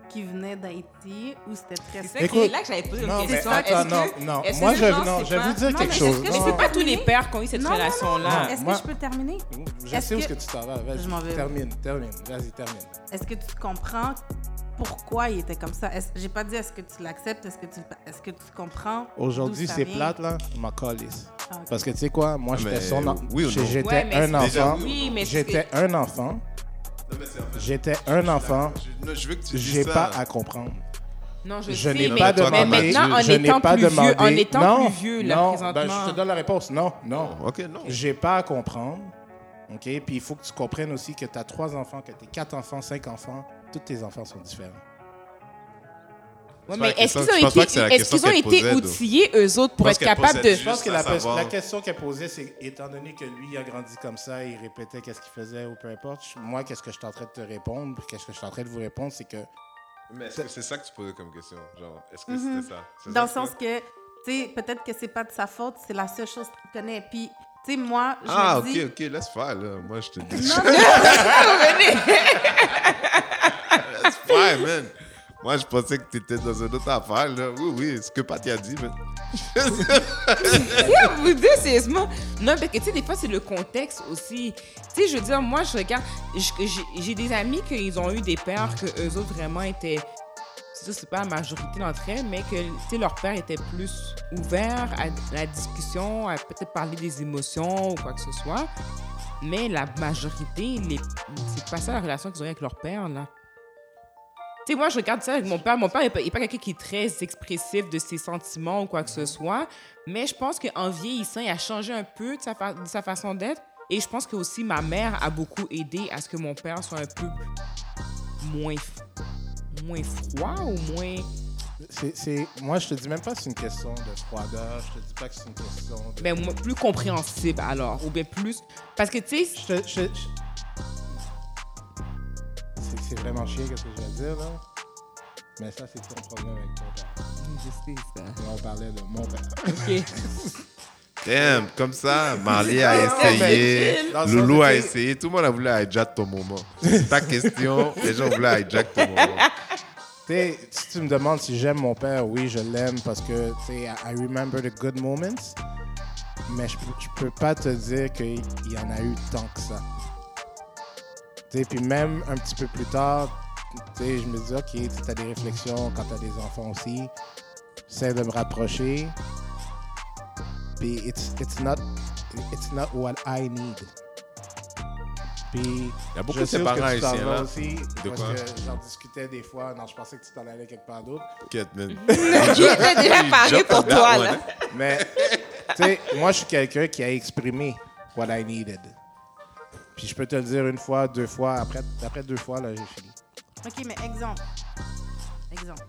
qui venait d'Haïti, où c'était très... C'est Écoute, là que j'avais posé une question. attends, Est-ce non, que- non. que Moi, je, non, je vais vous dire Non, quelque mais chose. est-ce que Non, c'est pas tous les pères qui ont eu cette relation-là. Est-ce que je peux terminer? Je sais où que- ce que tu t'en vas. Vas-y, Je m'en vais. termine, termine. Vas-y, termine. Est-ce que tu comprends pourquoi il était comme ça? J'ai pas dit est-ce que tu l'acceptes, est-ce que tu, est-ce que tu comprends? Aujourd'hui, c'est plate, là. Ma calisse. Ah. Parce que tu sais quoi, moi, Ah, j'étais son oui? J'étais Ouais, un enfant. Oui, J'étais un enfant. J'étais un enfant. Je, non, je veux que tu J'ai pas à comprendre. Non, je, n'ai pas toi, Mais demandé. maintenant, en je n'ai étant pas plus demandé. vieux, en étant non, plus vieux, là, non, présentement. ben, je te donne la réponse. Non, non. Ok, non. J'ai pas à comprendre. OK? Puis il faut que tu comprennes aussi que tu as trois enfants, que tu quatre enfants, cinq enfants. Tous tes enfants sont différents. Ouais, mais est-ce qu'ils ont été, est-ce qu'ils ont outillés, eux autres, pour être capables de... Je pense que la, savoir- la question qu'elle posait, c'est étant donné que lui a grandi comme ça, il répétait qu'est-ce qu'il faisait ou peu importe. Moi, qu'est-ce que je suis en train de te répondre, qu'est-ce que je suis en train de vous répondre, c'est que Mais est-ce que c'est ça que tu posais comme question? Genre, est-ce que Mhm. c'était ça? Dans le sens que, tu sais, peut-être que c'est pas de sa faute, c'est la seule chose qu'il connaît. Puis, tu sais, moi, je Ah, me ok, dis... ok, laisse faire, là. Moi, je te dis. Non, non, faire, man. Moi, je pensais que tu étais dans une autre affaire. Oui, oui, ce que Patty a dit, man. vous dites sérieusement. Non, parce que tu sais, des fois, c'est le contexte aussi. Tu sais, je veux dire, moi, je regarde. J'ai des amis qui ont eu des pères que eux autres vraiment étaient. Sûr, c'est pas la majorité d'entre elles, mais que leur père était plus ouvert à la discussion, à peut-être parler des émotions ou quoi que ce soit. Mais la majorité, c'est pas ça la relation qu'ils ont avec leur père, là. Sais, moi, je regarde ça avec mon père. Mon père n'est pas, pas quelqu'un qui est très expressif de ses sentiments ou quoi que ce soit. Mais je pense qu'en vieillissant, il a changé un peu de sa, fa- de sa façon d'être. Et je pense que aussi ma mère a beaucoup aidé à ce que mon père soit un peu moins, moins froid ou moins. c'est, Moi, je te dis même pas que c'est une question de froideur. Je te dis pas que c'est une question de. Ben, moins- plus compréhensible alors. Ou bien plus. Parce que tu sais, Je te- je- je- C'est, c'est vraiment chiant ce que je de dire, là. Mais ça, c'est ton problème avec ton père. je sais ça. Et on parlait de mon père. Ok. Damn, comme ça, Marley a essayé, Dans le Loulou a essayé, tout le monde a voulu hijack ton moment. Ta question, les gens voulaient hijack ton moment. sais, si tu me demandes si j'aime mon père, oui, je l'aime parce que, tu sais, I remember the good moments. Mais je, je peux pas te dire qu'il y en a eu tant que ça. Puis même un petit peu plus tard, tu sais, je me dis, OK, tu as des réflexions quand tu as des enfants aussi. J'essaie de me rapprocher. Puis it's, it's, not, it's not what I need. Puis Il y a beaucoup de haïtiens, vas là. aussi. De parce quoi? que j'en discutais des fois. Non, je pensais que tu t'en allais quelque part d'autre. T'inquiète, man. Qui était déjà paré pour toi, là. Mais, tu sais, moi, je suis quelqu'un qui a exprimé what I needed. Puis je peux te le dire une fois, deux fois. Après, après deux fois, là, j'ai fini. OK, mais exemple. Exemple.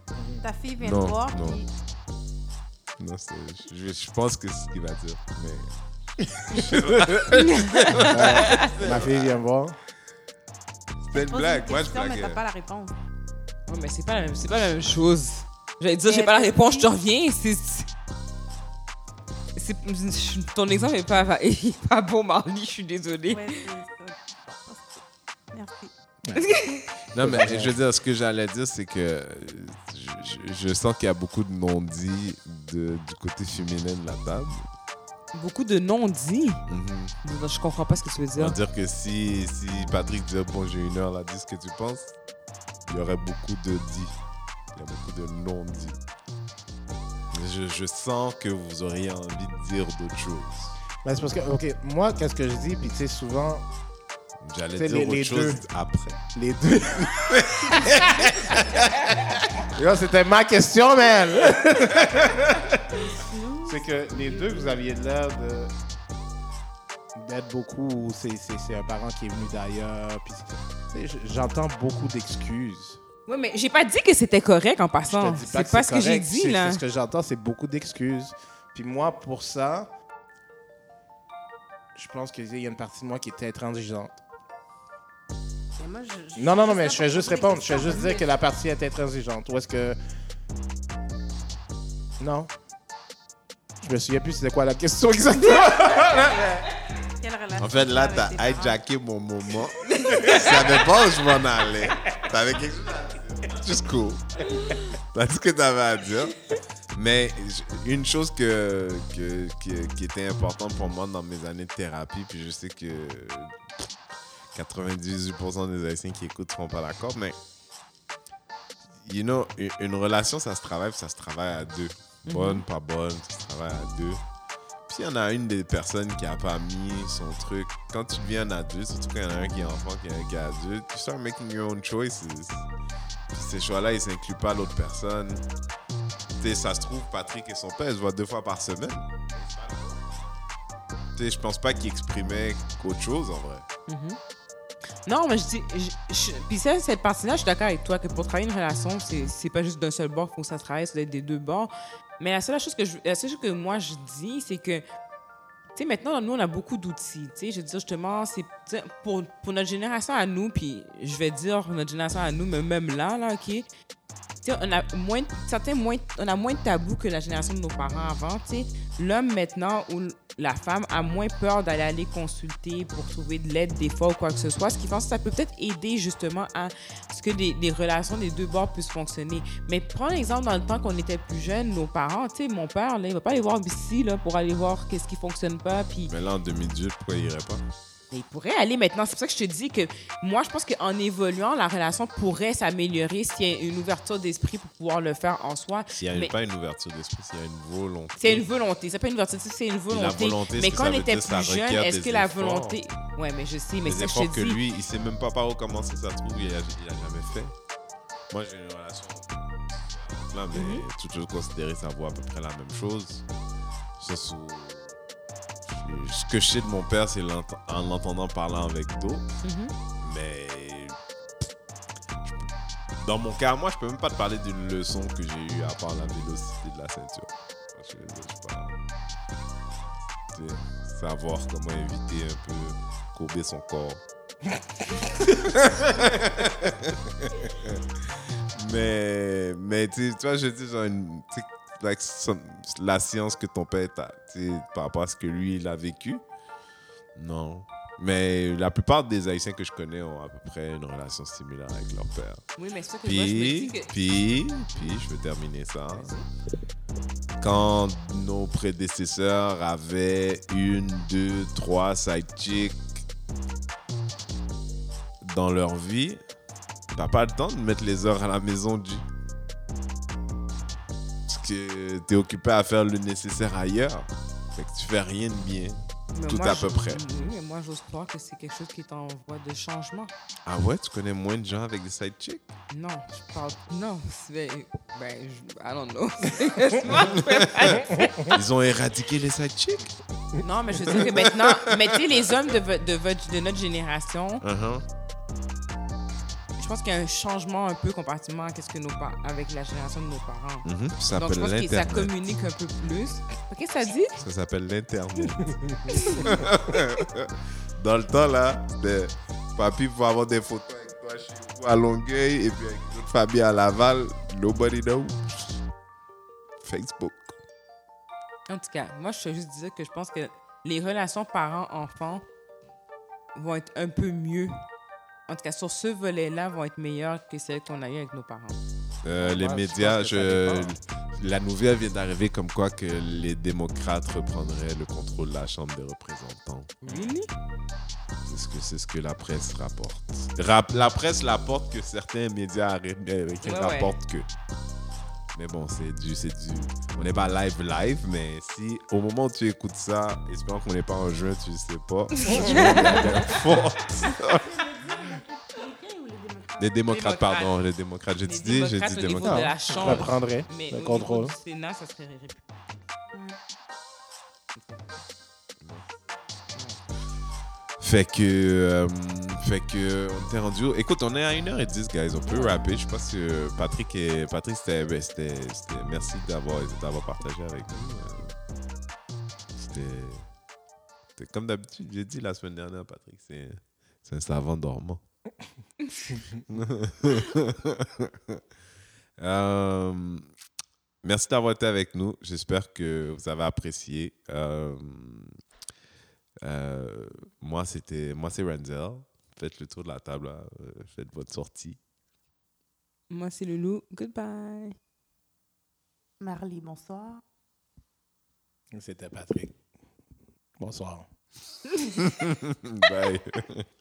Ta fille vient Non, te voir, non. puis Non, c'est- je, je pense que c'est ce qu'il va dire. Mais Ma fille vient me voir. c'était une pose blague. Moi, je question, mais t'as pas la réponse. Ouais, mais c'est pas, la même- c'est pas la même chose. J'allais dire, j'ai pas la réponse, je te reviens. C'est. c'est- c'est- Ton exemple est pas, est pas bon, Marley, je suis désolée. Ouais, c'est Non, mais je veux dire, ce que j'allais dire, c'est que je, je- je sens qu'il y a beaucoup de non-dits du côté féminin de la table. Beaucoup de non-dits? Mhm. Je comprends pas ce que tu veux On va dire. dire que si, si Patrick disait, bon, j'ai une heure là, dis ce que tu penses, il y aurait beaucoup de dits. Il y a beaucoup de non-dits. Je, je sens que vous auriez envie de dire d'autres choses. Mais c'est parce que, OK, moi, qu'est-ce que je dis? Puis, tu sais, souvent, J'allais C'est dire les- autre les chose deux. après. les deux. Là, c'était ma question, man! c'est que les deux, vous aviez l'air de d'être beaucoup. C'est, c'est, c'est un parent qui est venu d'ailleurs. J'entends beaucoup d'excuses. Oui, mais j'ai pas dit que c'était correct en Je passant. te dis C'est pas ce que j'ai dit, C'est- là. c'est Ce que j'entends, c'est beaucoup d'excuses. Puis moi, pour ça, je pense qu'il y a une partie de moi qui était intransigeante. Mais moi, je- je- Non, non, non, mais je fais juste répondre. Je fais questions, juste dire que la partie est intransigeante. Ou est-ce que. Non? Je me souviens plus c'était quoi la question exactement. Quelle relation En fait, là, tu as avec t'as hijacké mon moment. Je savais pas où je m'en allais. T'avais quelque chose à dire. Just cool. T'as dit ce que t'avais à dire. Mais une chose que, que- que- qui était importante pour moi dans mes années de thérapie, puis je sais que 98% des Haïtiens qui écoutent ne seront pas d'accord, mais you know, une, relation, ça se travaille, ça se travaille à deux. Bonne, pas bonne, ça se travaille à deux. Puis il y en a une des personnes qui a pas mis son truc. Quand tu deviens un adulte, surtout quand il y en a un qui est enfant, qui est, qui est adulte, tu start making your own choices. Puis ces choix-là, ils n'incluent pas l'autre personne. Tu sais, ça se trouve, Patrick et son père, ils se voient deux fois par semaine. Tu sais, je pense pas qu'ils exprimaient qu'autre chose en vrai. Non, mais je dis. Puis ça, cette partie-là, je suis d'accord avec toi que pour travailler une relation, c'est c'est pas juste d'un seul bord qu'il faut que ça travaille, être des deux bords. Mais la seule chose que, je, la seule chose que moi je dis, c'est que. Tu sais, maintenant, nous, on a beaucoup d'outils. Tu sais, je veux dire, justement, c'est pour, pour notre génération à nous, puis je vais dire notre génération à nous, mais même là, là, OK? Tu sais, on a moins, certains moins, on a moins de tabous que la génération de nos parents avant. L'homme maintenant ou la femme a moins peur d'aller aller consulter pour trouver de l'aide des fois ou quoi que ce soit, ce qui fait que ça peut peut-être aider justement à ce que des, relations des deux bords puissent fonctionner. Mais prends l'exemple dans le temps qu'on était plus jeunes, nos parents, tu sais, mon père, là, il va pas aller voir ici là, pour aller voir qu'est-ce qui fonctionne pas, Mais là, en 2018, pourquoi il irait mais il pourrait aller maintenant. C'est pour ça que je te dis que moi, je pense qu'en évoluant, la relation pourrait s'améliorer s'il y a une ouverture d'esprit pour pouvoir le faire en soi. S'il n'y a Mais- pas une ouverture d'esprit, s'il y a une volonté. C'est une volonté. C'est pas une ouverture, c'est une volonté. volonté, mais quand on était plus jeune, est-ce que la volonté. Ouais, mais je sais, mais des ça, je te que dis. lui, il sait même pas par où commencer, ça trouve, il a, il a jamais fait. Moi, j'ai une relation là, mais Mhm. toute chose considérée, ça vaut à peu près la même chose. Ça, sous- Ce que je sais de mon père, c'est en l'entendant parler avec d'autres, Mhm. mais dans mon cas, moi, je peux même pas te parler d'une leçon que j'ai eue à part la vélocité de la ceinture. Je Savoir comment éviter un peu courber son corps. mais, mais tu vois, je dis, genre, une, like, la science que ton père t'a, par rapport à ce que lui, il a vécu. Non. Mais la plupart des Haïtiens que je connais ont à peu près une relation similaire avec leur père. Oui, mais c'est ça que moi, je me Puis, dis que. puis, puis, je vais terminer ça. Quand nos prédécesseurs avaient une, deux, trois side chicks dans leur vie, t'as pas le temps de mettre les heures à la maison, du. T'es occupé à faire le nécessaire ailleurs. Fait que tu fais rien de bien. mais tout moi, à peu près. Oui, mais moi, j'ose croire que c'est quelque chose qui est en voie de changement. Ah ouais, tu connais moins de gens avec des side chicks? Non, je parle. Non, c'est. Ben, je... I don't know. Ils ont éradiqué les side chicks? non, mais je veux dire que maintenant. Mais tu sais, les hommes de, vo- de, votre- de notre génération, Uh-huh. Pense qu'il y a un changement un peu comparativement à ce que nos avec la génération de nos parents. Mhm. Ça Donc, je pense que ça communique un peu plus. Ok, ça dit? Ça s'appelle l'Internet. Dans le temps, là, c'était papy pour avoir des photos avec toi chez vous à Longueuil et puis avec une autre famille à Laval. Nobody knows. Facebook. En tout cas, moi, je veux juste dire que je pense que les relations parents-enfants vont être un peu mieux. En tout cas, sur ce volet-là, vont être meilleures que celles qu'on a eues avec nos parents. Euh, les Ouais, médias, je, la nouvelle vient d'arriver comme quoi que les démocrates reprendraient le contrôle de la Chambre des représentants. Really? C'est ce que, c'est ce que la presse rapporte. Rap- la presse rapporte que certains médias Ouais, ouais. rapportent que. Mais bon, c'est du, c'est du. On n'est pas live live, mais si au moment où tu écoutes ça, espérons qu'on n'est pas en juin, tu sais pas. Les démocrates, pardon, les démocrates. J'ai dit, j'ai dit démocrates. de la Je Chambre. Mais le au contrôle. niveau du Sénat, ça serait. Fait que, euh, fait que, on était rendu. Écoute, on est à 1h10, guys. On peut rapper. Je pense que Patrick et Patrick, c'était, ben, c'était, c'était- merci d'avoir, d'avoir partagé avec nous. Euh, C'était, c'était comme d'habitude. J'ai dit la semaine dernière, Patrick, c'est, c'est un savant dormant. Euh, merci d'avoir été avec nous. J'espère que vous avez apprécié. Euh, euh, moi, c'était, moi, c'est Renzel. Faites le tour de la table. là. Faites votre sortie. Moi, c'est Loulou. Goodbye. Marley, bonsoir. C'était Patrick. Bonsoir. Bye.